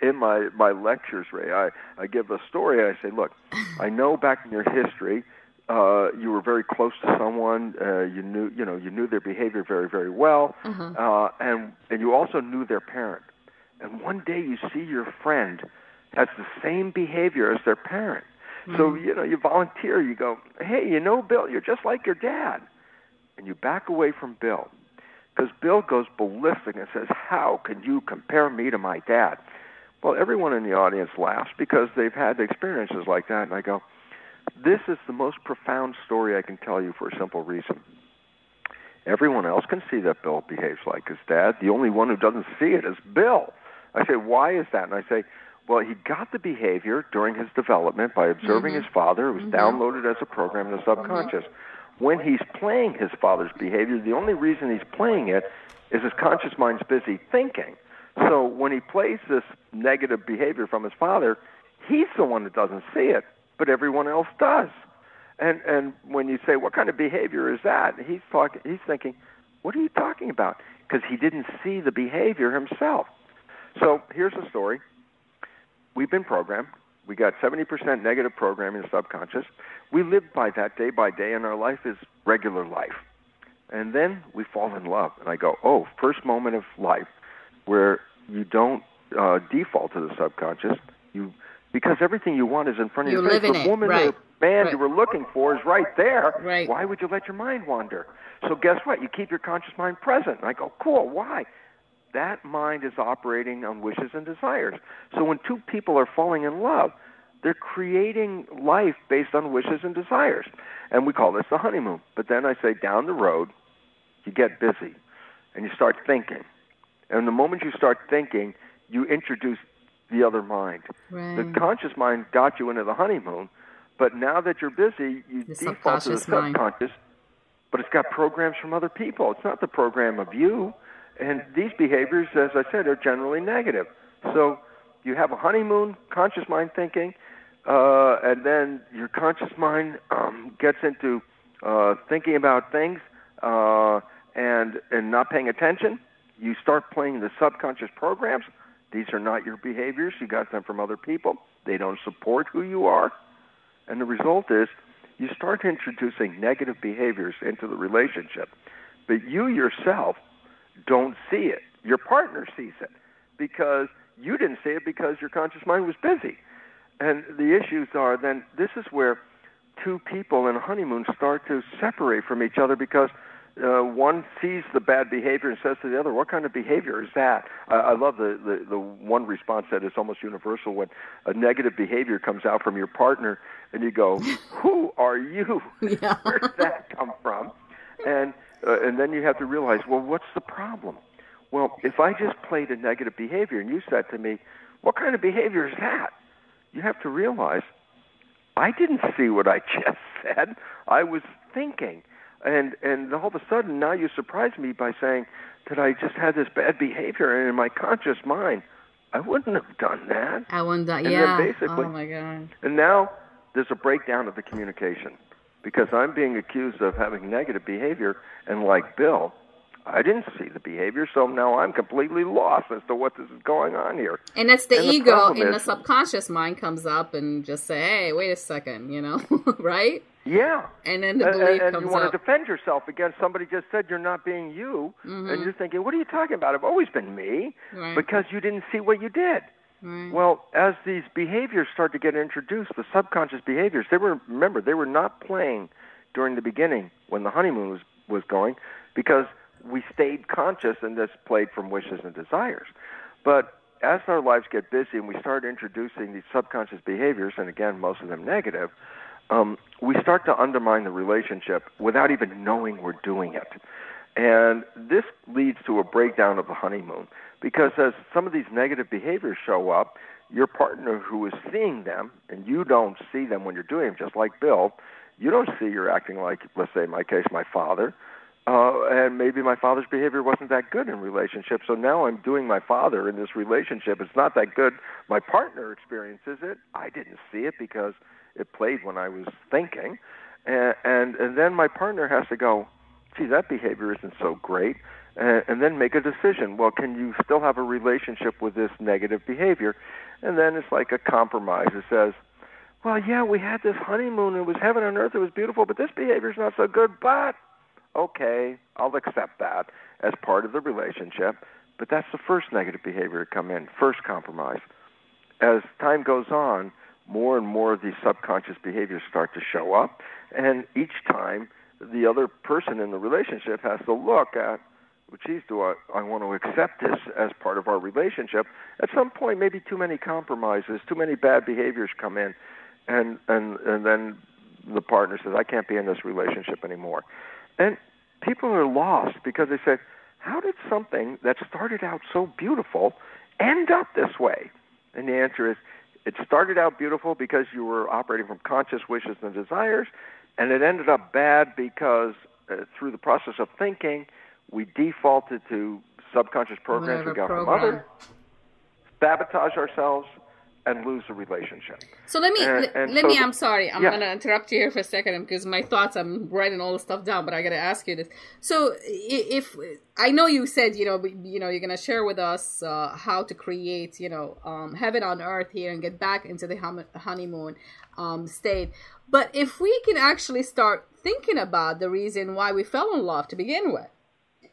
in my, my lectures, Ray, I, I give a story. I say, look, I know back in your history, uh, you were very close to someone. Uh, you knew, you know, you knew their behavior very, very well, uh, and and you also knew their parent. And one day you see your friend has the same behavior as their parent. So you know, you volunteer. You go, hey, you know, Bill, you're just like your dad, and you back away from Bill because Bill goes ballistic and says, "How can you compare me to my dad?" Well, everyone in the audience laughs because they've had experiences like that, and I go, "This is the most profound story I can tell you for a simple reason." Everyone else can see that Bill behaves like his dad. The only one who doesn't see it is Bill. I say, "Why is that?" And I say, well, he got the behavior during his development by observing mm-hmm. his father. It was mm-hmm. downloaded as a program in the subconscious. When he's playing his father's behavior, the only reason he's playing it is his conscious mind's busy thinking. So when he plays this negative behavior from his father, he's the one that doesn't see it, but everyone else does. And and when you say what kind of behavior is that, he's talking. He's thinking, what are you talking about? Because he didn't see the behavior himself. So here's the story we've been programmed. We got 70% negative programming in the subconscious. We live by that day by day, and our life is regular life. And then we fall in love. And I go, oh, first moment of life where you don't uh, default to the subconscious. You because everything you want is in front of You your live in the woman right, or man right. you were looking for is right there. Right. Why would you let your mind wander? So guess what? You keep your conscious mind present. And I go, cool. Why? That mind is operating on wishes and desires. So when two people are falling in love, they're creating life based on wishes and desires. And we call this the honeymoon. But then I say down the road, you get busy and you start thinking. And the moment you start thinking, you introduce the other mind. Right. The conscious mind got you into the honeymoon, but now that you're busy, you The default to the subconscious mind. subconscious, but it's got programs from other people. It's not the program of you. And these behaviors, as I said, are generally negative. So you have a honeymoon, conscious mind thinking, uh, and then your conscious mind um, gets into uh, thinking about things uh, and and not paying attention. You start playing the subconscious programs. These are not your behaviors. You got them from other people. They don't support who you are. And the result is you start introducing negative behaviors into the relationship. But you yourself don't see it. Your partner sees it because you didn't see it because your conscious mind was busy. And the issues are then this is where two people in a honeymoon start to separate from each other because uh, one sees the bad behavior and says to the other, "What kind of behavior is that?" I, I love the, the the one response that is almost universal when a negative behavior comes out from your partner, and you go, "Who are you? Yeah. Where did that come from?" And uh, and then you have to realize, well, what's the problem? Well, if I just played a negative behavior and you said to me, "What kind of behavior is that?" You have to realize I didn't see what I just said. I was thinking and and all of a sudden now you surprise me by saying that I just had this bad behavior, and in my conscious mind, I wouldn't have done that. I wouldn't. And yeah. then basically, oh my god. And now there's a breakdown of the communication because I'm being accused of having negative behavior, and like Bill, I didn't see the behavior, so now I'm completely lost as to what this is going on here. And it's the And ego problem in the subconscious mind comes up and just say, "Hey, wait a second, you know, right?" Yeah. And then the and, belief and comes you want up. to defend yourself against somebody just said you're not being you, Mm-hmm. and you're thinking, "What are you talking about? I've always been me," Right. because you didn't see what you did. Right. Well, as these behaviors start to get introduced, the subconscious behaviors, they were remember they were not playing during the beginning when the honeymoon was was going, because we stayed conscious and this played from wishes and desires. But as our lives get busy and we start introducing these subconscious behaviors, and again, most of them negative, um, we start to undermine the relationship without even knowing we're doing it. And this leads to a breakdown of the honeymoon because as some of these negative behaviors show up, your partner who is seeing them, and you don't see them when you're doing them, just like Bill, you don't see you're acting like, let's say in my case, my father. Uh, and maybe my father's behavior wasn't that good in relationship, so now I'm doing my father in this relationship. It's not that good. My partner experiences it. I didn't see it because it played when I was thinking, and and, and then my partner has to go, gee, that behavior isn't so great, and, and then make a decision. Well, can you still have a relationship with this negative behavior? And then it's like a compromise. It says, well, yeah, we had this honeymoon. It was heaven on earth. It was beautiful, but this behavior's not so good. But okay, I'll accept that as part of the relationship. But that's the first negative behavior to come in, first compromise. As time goes on, more and more of these subconscious behaviors start to show up, and each time the other person in the relationship has to look at, well, geez, do I, I want to accept this as part of our relationship? At some point, maybe too many compromises, too many bad behaviors come in, and and and then the partner says, I can't be in this relationship anymore. And people are lost because they say, How did something that started out so beautiful end up this way? And the answer is, it started out beautiful because you were operating from conscious wishes and desires, and it ended up bad because uh, through the process of thinking, we defaulted to subconscious programs we got from program. others, sabotage ourselves, and lose the relationship. So let me And- let, and let so me. I'm sorry. I'm yeah. gonna interrupt you here for a second because my thoughts. I'm writing all the stuff down, but I gotta ask you this. So if I know you said you know you know you're gonna share with us uh, how to create you know um, heaven on earth here and get back into the hum- honeymoon um, state, but if we can actually start thinking about the reason why we fell in love to begin with.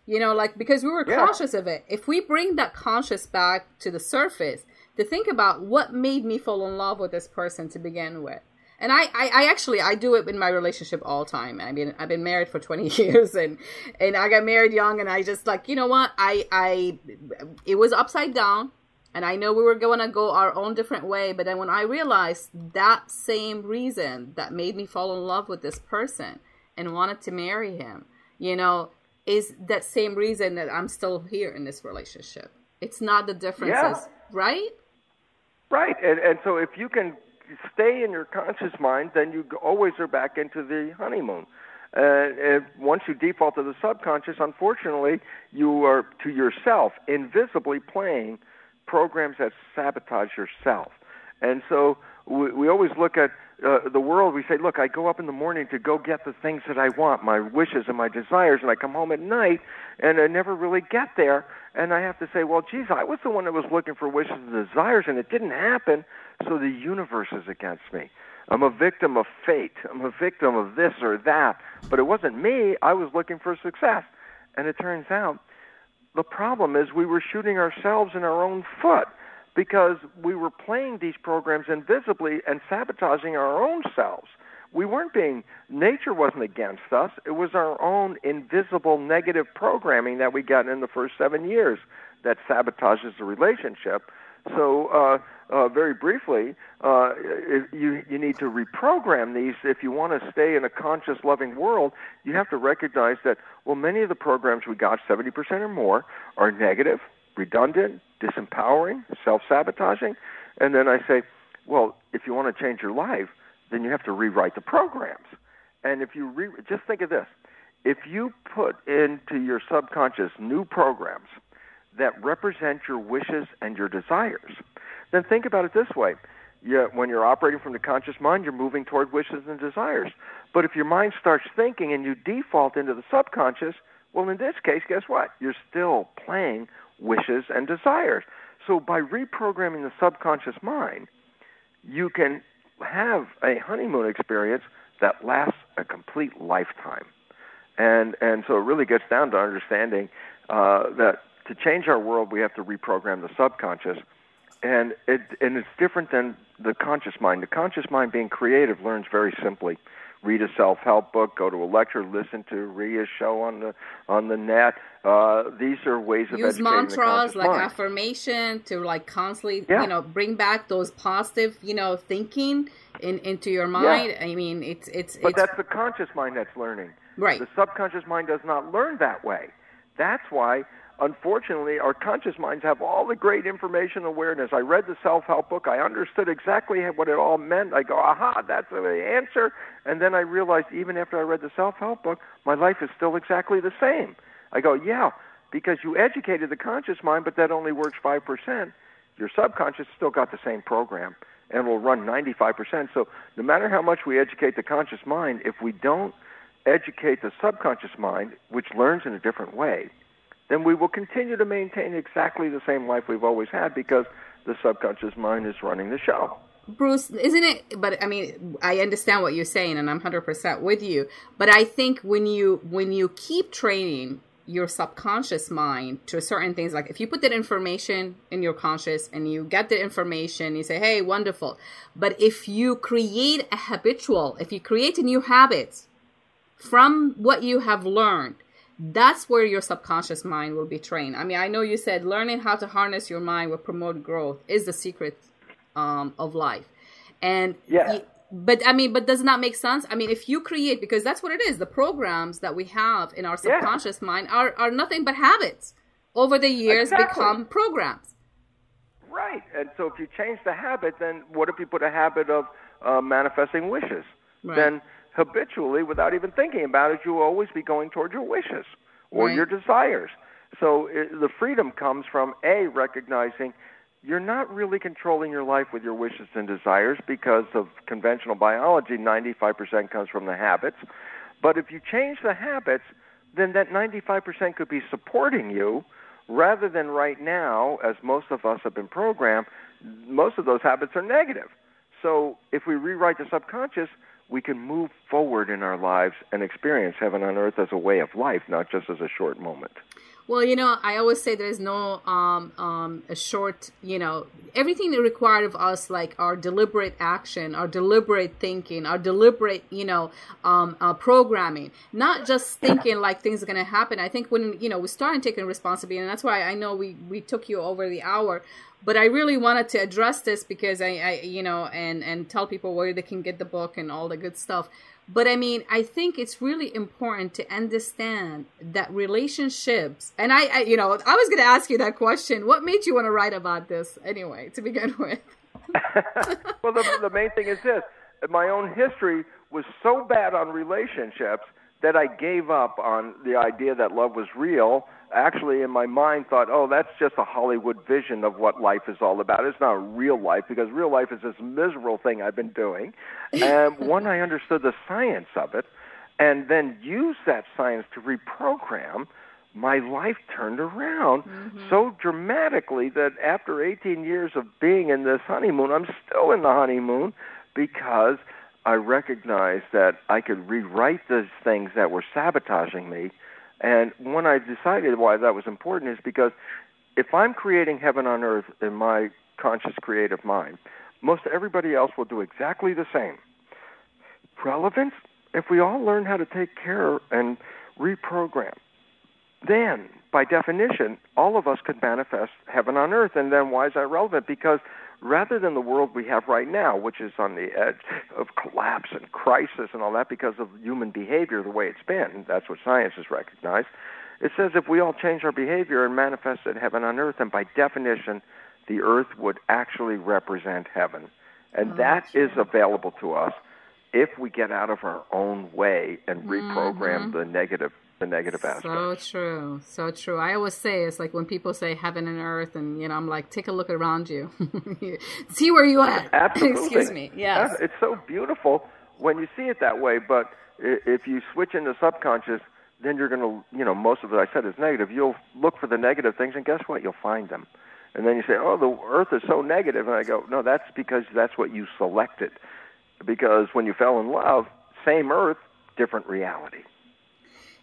You know, like because we were Yeah. conscious of it. If we bring that conscious back to the surface, to think about what made me fall in love with this person to begin with. And I, I, I actually I do it in my relationship all the time. I mean I've been married for twenty years and and I got married young and I just like, you know what, I I it was upside down and I know we were going to go our own different way, but then when I realized that same reason that made me fall in love with this person and wanted to marry him, you know, is that same reason that I'm still here in this relationship. It's not the differences, right? Right, and and so if you can stay in your conscious mind, then you always are back into the honeymoon. Uh, and once you default to the subconscious, unfortunately, you are to yourself invisibly playing programs that sabotage yourself. And so we, we always look at uh, the world. We say, "Look, I go up in the morning to go get the things that I want, my wishes and my desires, and I come home at night, and I never really get there." And I have to say, "Well, geez, I was the one that was looking for wishes and desires, and it didn't happen. So the universe is against me. I'm a victim of fate. I'm a victim of this or that. But it wasn't me. I was looking for success." And it turns out the problem is we were shooting ourselves in our own foot because we were playing these programs invisibly and sabotaging our own selves. We weren't being, nature wasn't against us. It was our own invisible negative programming that we got in the first seven years that sabotages the relationship. So, uh, uh, very briefly, uh, you you need to reprogram these if you want to stay in a conscious, loving world. You have to recognize that well, many of the programs we got, seventy percent or more, are negative, redundant, disempowering, self-sabotaging. And then I say, well, if you want to change your life, then you have to rewrite the programs. And if you re- just think of this, if you put into your subconscious new programs that represent your wishes and your desires, then think about it this way. You, when you're operating from the conscious mind, you're moving toward wishes and desires. But if your mind starts thinking and you default into the subconscious, well, in this case, guess what? You're still playing wishes and desires. So by reprogramming the subconscious mind, you can have a honeymoon experience that lasts a complete lifetime. And and so it really gets down to understanding uh, that to change our world, we have to reprogram the subconscious, and it and it's different than the conscious mind. The conscious mind, being creative, learns very simply. Read a self-help book, go to a lecture, listen to Ria's show on the on the net. Uh, these are ways of use mantras like mind. affirmation to like constantly, yeah. you know, bring back those positive, you know, thinking in, into your mind. Yeah. I mean, it's it's. But it's, that's the conscious mind that's learning. Right. The subconscious mind does not learn that way. That's why unfortunately, our conscious minds have all the great information awareness. I read the self help book. I understood exactly what it all meant. I go, aha, that's the answer. And then I realized, even after I read the self help book, my life is still exactly the same. I go, yeah, because you educated the conscious mind, but that only works 5%. Your subconscious still got the same program and will run 95%. So no matter how much we educate the conscious mind, if we don't educate the subconscious mind, which learns in a different way, then we will continue to maintain exactly the same life we've always had because the subconscious mind is running the show. Bruce, isn't it? But I mean, I understand what you're saying, and I'm hundred percent with you. But I think when you when you keep training your subconscious mind to certain things, like if you put that information in your conscious and you get the information, you say, "Hey, wonderful." But if you create a habitual, if you create a new habit from what you have learned, that's where your subconscious mind will be trained. I mean, I know you said learning how to harness your mind will promote growth is the secret um, of life. And yeah. but I mean, but does not make sense? I mean, if you create, because that's what it is, the programs that we have in our subconscious yeah. mind are, are nothing but habits over the years exactly. become programs. Right. And so if you change the habit, then what if you put a habit of uh, manifesting wishes? Right. Then habitually, without even thinking about it, you will always be going toward your wishes or right. your desires. So it, the freedom comes from A, recognizing you're not really controlling your life with your wishes and desires because of conventional biology, 95% comes from the habits. But if you change the habits, then that 95% could be supporting you rather than right now, as most of us have been programmed, most of those habits are negative. So if we rewrite the subconscious, we can move forward in our lives and experience heaven on earth as a way of life, not just as a short moment. Well, you know, I always say there's no um, um, a short, you know, everything that required of us, like our deliberate action, our deliberate thinking, our deliberate, you know, um, uh, programming, not just thinking like things are going to happen. I think when, you know, we started taking responsibility, and that's why I know we, we took you over the hour, but I really wanted to address this because I, I, you know, and and tell people where they can get the book and all the good stuff. But I mean, I think it's really important to understand that relationships, and I, I you know, I was going to ask you that question. What made you want to write about this anyway, to begin with? well, the, the main thing is this: my own history was so bad on relationships that I gave up on the idea that love was real actually in my mind thought, oh, that's just a Hollywood vision of what life is all about. It's not real life because real life is this miserable thing I've been doing. And when I understood the science of it and then used that science to reprogram, my life turned around mm-hmm. so dramatically that after 18 years of being in this honeymoon, I'm still in the honeymoon because I recognized that I could rewrite those things that were sabotaging me and when I decided why that was important is because if I'm creating heaven on earth in my conscious creative mind. Most everybody else will do exactly the same. Relevance? If we all learn how to take care and reprogram, then by definition, all of us could manifest heaven on earth. And then why is that relevant? Because rather than the world we have right now, which is on the edge of collapse and crisis and all that because of human behavior, the way it's been, that's what science has recognized. It says if we all change our behavior and manifested heaven on earth, then by definition, the earth would actually represent heaven. And oh, that is available to us if we get out of our own way and reprogram mm-hmm. the negative the negative aspect. So true, so true. I always say it's like when people say heaven and earth, and you know, I'm like, take a look around you, see where you are. Absolutely. Excuse me. Yes. It's so beautiful when you see it that way, but if you switch into subconscious, then you're going to, you know, most of what I said is negative. You'll look for the negative things, and guess what? You'll find them. And then you say, oh, the earth is so negative, and I go, no, that's because that's what you selected. Because when you fell in love, same earth, different reality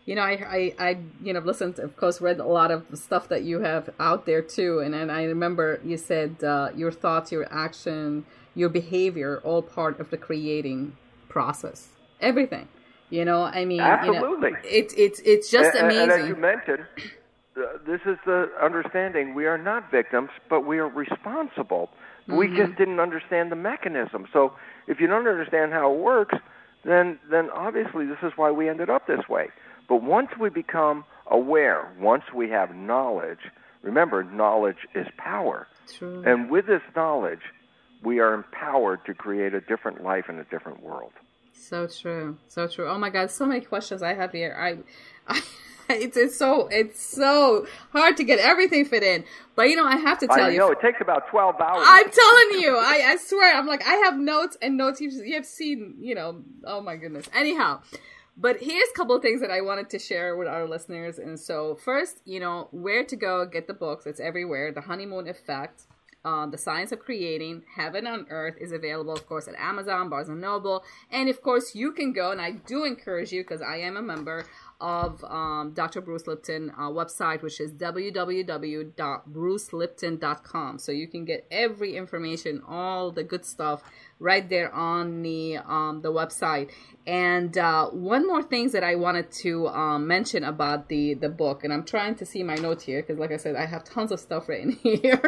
you know, I, I, I, you know, listened, of course, read a lot of stuff that you have out there too. And then I remember you said uh, your thoughts, your action, your behavior, all part of the creating process. Everything. You know, I mean, absolutely. You know, it's it's it's just and, amazing. And as you mentioned, this is the understanding: we are not victims, but we are responsible. Mm-hmm. We just didn't understand the mechanism. So, if you don't understand how it works, then then obviously this is why we ended up this way. But once we become aware, once we have knowledge, remember, knowledge is power. True. And with this knowledge, we are empowered to create a different life in a different world. So true. So true. Oh my God, so many questions I have here. I, I it's, it's so it's so hard to get everything fit in. But you know, I have to tell I you. know it takes about twelve hours. I'm telling you, I, I swear, I'm like I have notes and notes. You have seen, you know. Oh my goodness. Anyhow, but here's a couple of things that I wanted to share with our listeners. And so, first, you know, where to go get the books. It's everywhere. The Honeymoon Effect, uh, The Science of Creating, Heaven on Earth is available, of course, at Amazon, Barnes and Noble. And of course, you can go, and I do encourage you because I am a member of um, Dr. Bruce Lipton uh, website, which is www.brucelipton.com. So you can get every information, all the good stuff right there on the um, the website. And uh, one more things that I wanted to um, mention about the the book, and I'm trying to see my notes here because, like I said, I have tons of stuff written here,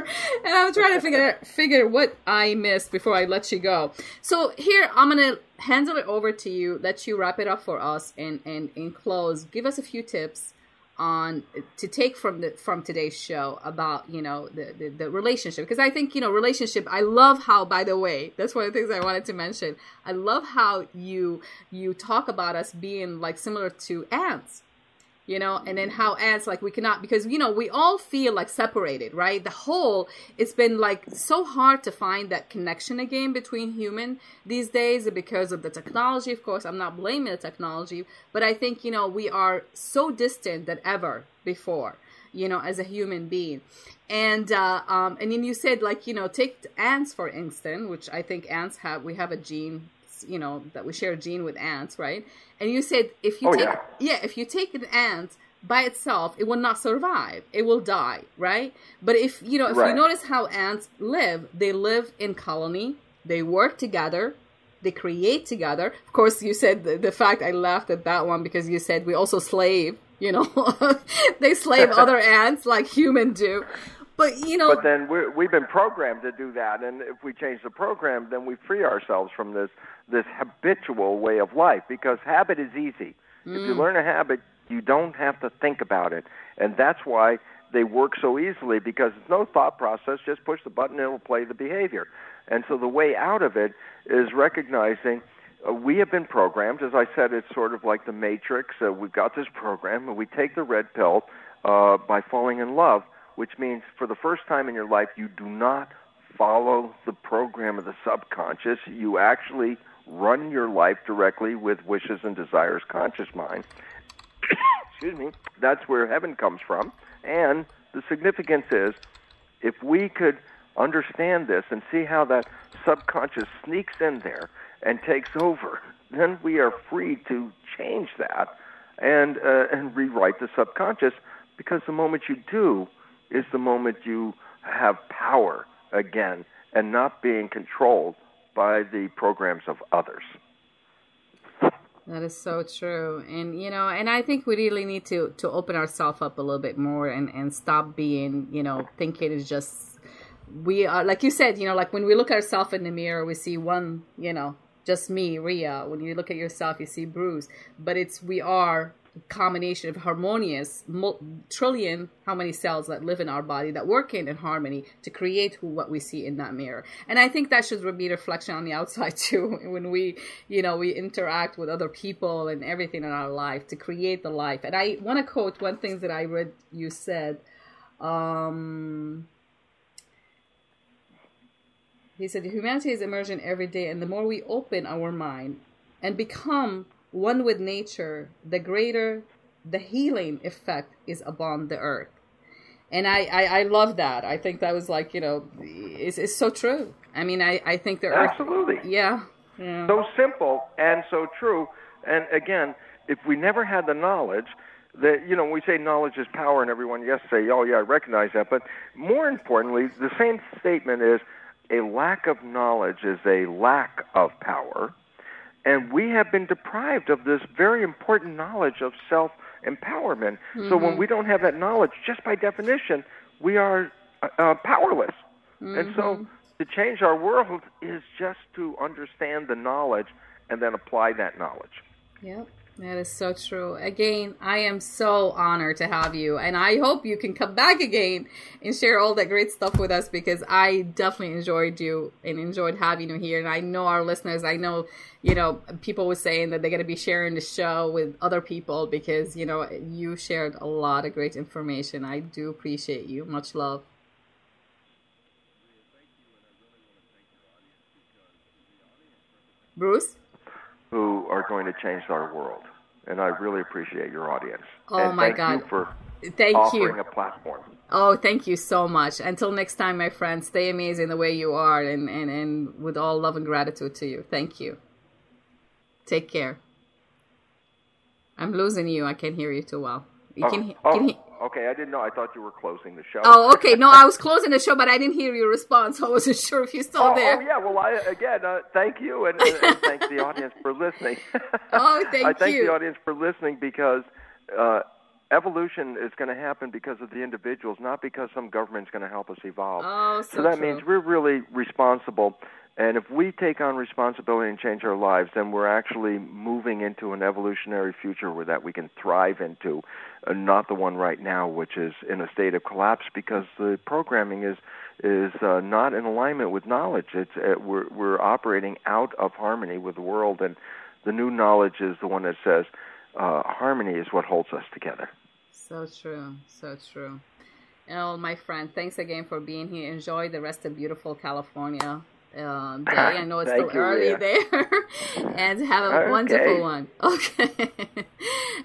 and I'm trying to figure figure what I missed before I let you go. So here I'm gonna hand it over to you, let you wrap it up for us, and and in close, give us a few tips on to take from the from today's show about you know the, the, the relationship. Because I think you know relationship I love how by the way that's one of the things I wanted to mention. I love how you you talk about us being like similar to ants you know and then how ants like we cannot because you know we all feel like separated right? The whole it's been like so hard to find that connection again between human these days because of the technology of course. I'm not blaming the technology but i think you know we are so distant than ever before you know as a human being. And uh, um, and then you said like you know take ants for instance which i think ants have we have a gene you know that we share a gene with ants, right? And you said if you oh, take yeah. yeah, if you take an ant by itself, it will not survive. It will die, right? But if you know, if right. you notice how ants live, they live in colony. They work together. They create together. Of course, you said the, the fact I laughed at that one because you said we also slave. You know, they slave other ants like human do. But you know, but then we we've been programmed to do that, and if we change the program, then we free ourselves from this this habitual way of life because habit is easy. Mm. If you mm. learn a habit, you don't have to think about it, and that's why they work so easily because it's no thought process. Just push the button, and it'll play the behavior. And so the way out of it is recognizing uh, we have been programmed. As I said, it's sort of like the Matrix. Uh, we've got this program, and we take the red pill uh, by falling in love which means for the first time in your life, you do not follow the program of the subconscious. You actually run your life directly with wishes and desires conscious mind. Excuse me. That's where heaven comes from. And the significance is if we could understand this and see how that subconscious sneaks in there and takes over, then we are free to change that and uh, and rewrite the subconscious because the moment you do, is the moment you have power again and not being controlled by the programs of others. That is so true. And you know, and I think we really need to to open ourselves up a little bit more and and stop being, you know, thinking it's just we are like you said, you know, like when we look at ourselves in the mirror, we see one, you know, just me, Ria. When you look at yourself, you see Bruce, but it's we are combination of harmonious trillion how many cells that live in our body that work in, in harmony to create who, what we see in that mirror. And i think that should be reflection on the outside too when we you know we interact with other people and everything in our life to create the life. And i want to quote one thing that i read you said um he said humanity is emerging every day and the more we open our mind and become one with nature, the greater the healing effect is upon the earth. And I, I, I love that. I think that was like, you know, it's, it's so true. I mean, I, I think there are. Absolutely. Yeah, yeah. So simple and so true. And again, if we never had the knowledge, that you know, we say knowledge is power, and everyone yes say, oh yeah, I recognize that. But more importantly, the same statement is a lack of knowledge is a lack of power, and we have been deprived of this very important knowledge of self empowerment. Mm-hmm. So when mm-hmm. we don't have that knowledge, just by definition, we are uh, uh, powerless. Mm-hmm. And so mm-hmm. to change our world is just to understand the knowledge and then apply that knowledge. Yep. That is so true. Again, I am so honored to have you, and I hope you can come back again and share all that great stuff with us because I definitely enjoyed you and enjoyed having you here. And I know our listeners, I know, you know, people were saying that they're going to be sharing the show with other people because, you know, you shared a lot of great information. I do appreciate you. Much love. Bruce? Who are going to change our world. And I really appreciate your audience. Oh and my thank God! You for thank offering you. a platform. Oh, thank you so much. Until next time, my friends, stay amazing the way you are, and and and with all love and gratitude to you. Thank you. Take care. I'm losing you. I can't hear you too well. You oh, can, oh, can he- okay. I didn't know. I thought you were closing the show. Oh, okay. No, I was closing the show, but I didn't hear your response. I wasn't sure if you're still oh, there. Oh, yeah. Well, I, again, uh, thank you, and, and, and thank the audience for listening. oh, thank you. I thank you. the audience for listening because uh, evolution is going to happen because of the individuals, not because some government's going to help us evolve. Oh, so, so that true. means we're really responsible and if we take on responsibility and change our lives, then we're actually moving into an evolutionary future where that we can thrive into, uh, not the one right now, which is in a state of collapse because the programming is is uh, not in alignment with knowledge. It's uh, we're we're operating out of harmony with the world, and the new knowledge is the one that says uh, harmony is what holds us together. So true, so true. Oh, my friend, thanks again for being here. Enjoy the rest of beautiful California uh, day. I know it's still you, early Ria. there. and have a Okay. wonderful one. Okay.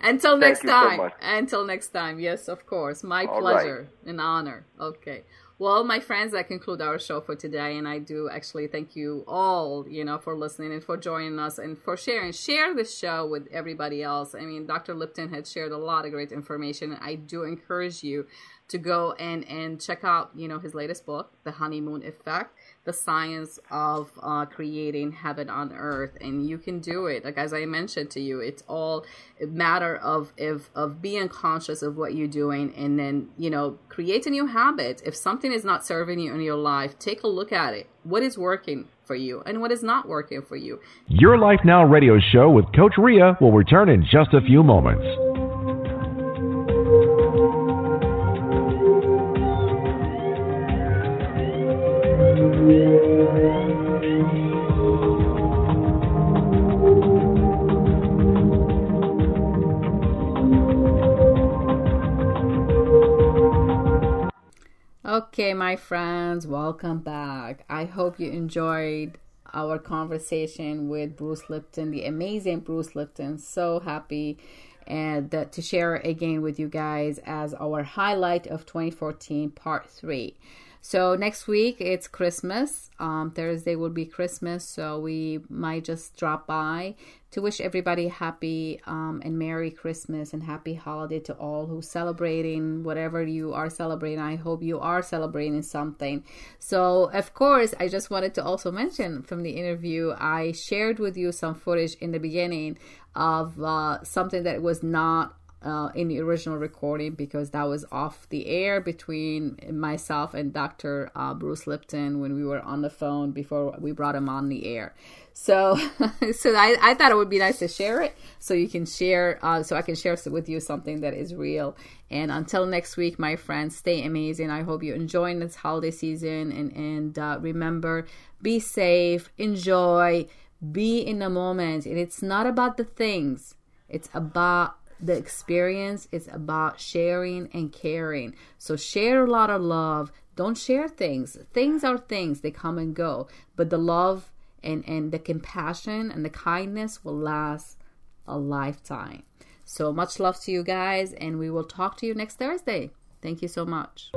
Until Thank next so time. much. Until next time. Yes, of course. My All pleasure and honor. Okay. Well, my friends, that conclude our show for today, and I do actually thank you all, you know, for listening and for joining us and for sharing. Share this show with everybody else. I mean, Dr. Lipton had shared a lot of great information, and I do encourage you to go and and check out, you know, his latest book, The Honeymoon Effect the science of uh, creating heaven on earth and you can do it. Like as i mentioned to you it's all a matter of of, of being conscious of what you're doing and then you know create a new habit. If something is not serving you in your life take a look at it. What is working for you and what is not working for you? Your Life Now radio show with Coach Ria will return in just a few moments. My friends, welcome back. I hope you enjoyed our conversation with Bruce Lipton, the amazing Bruce Lipton. So happy and to share again with you guys as our highlight of 2014 part 3 so next week it's Christmas. Um, Thursday will be Christmas, so we might just drop by to wish everybody happy um, and Merry Christmas and Happy Holiday to all who celebrating whatever you are celebrating. I hope you are celebrating something. So of course, I just wanted to also mention from the interview I shared with you some footage in the beginning of uh, something that was not uh, in the original recording because that was off the air between myself and Dr. Uh, Bruce Lipton when we were on the phone before we brought him on the air. So, so I, I thought it would be nice to share it so you can share, uh, so I can share with you something that is real. And until next week, my friends, stay amazing. I hope you're enjoying this holiday season and and uh, remember, be safe, enjoy, be in the moment. And it's not about the things; it's about the experience is about sharing and caring. So share a lot of love. Don't share things. Things are things, they come and go. But the love and, and the compassion and the kindness will last a lifetime. So much love to you guys, and we will talk to you next Thursday. Thank you so much.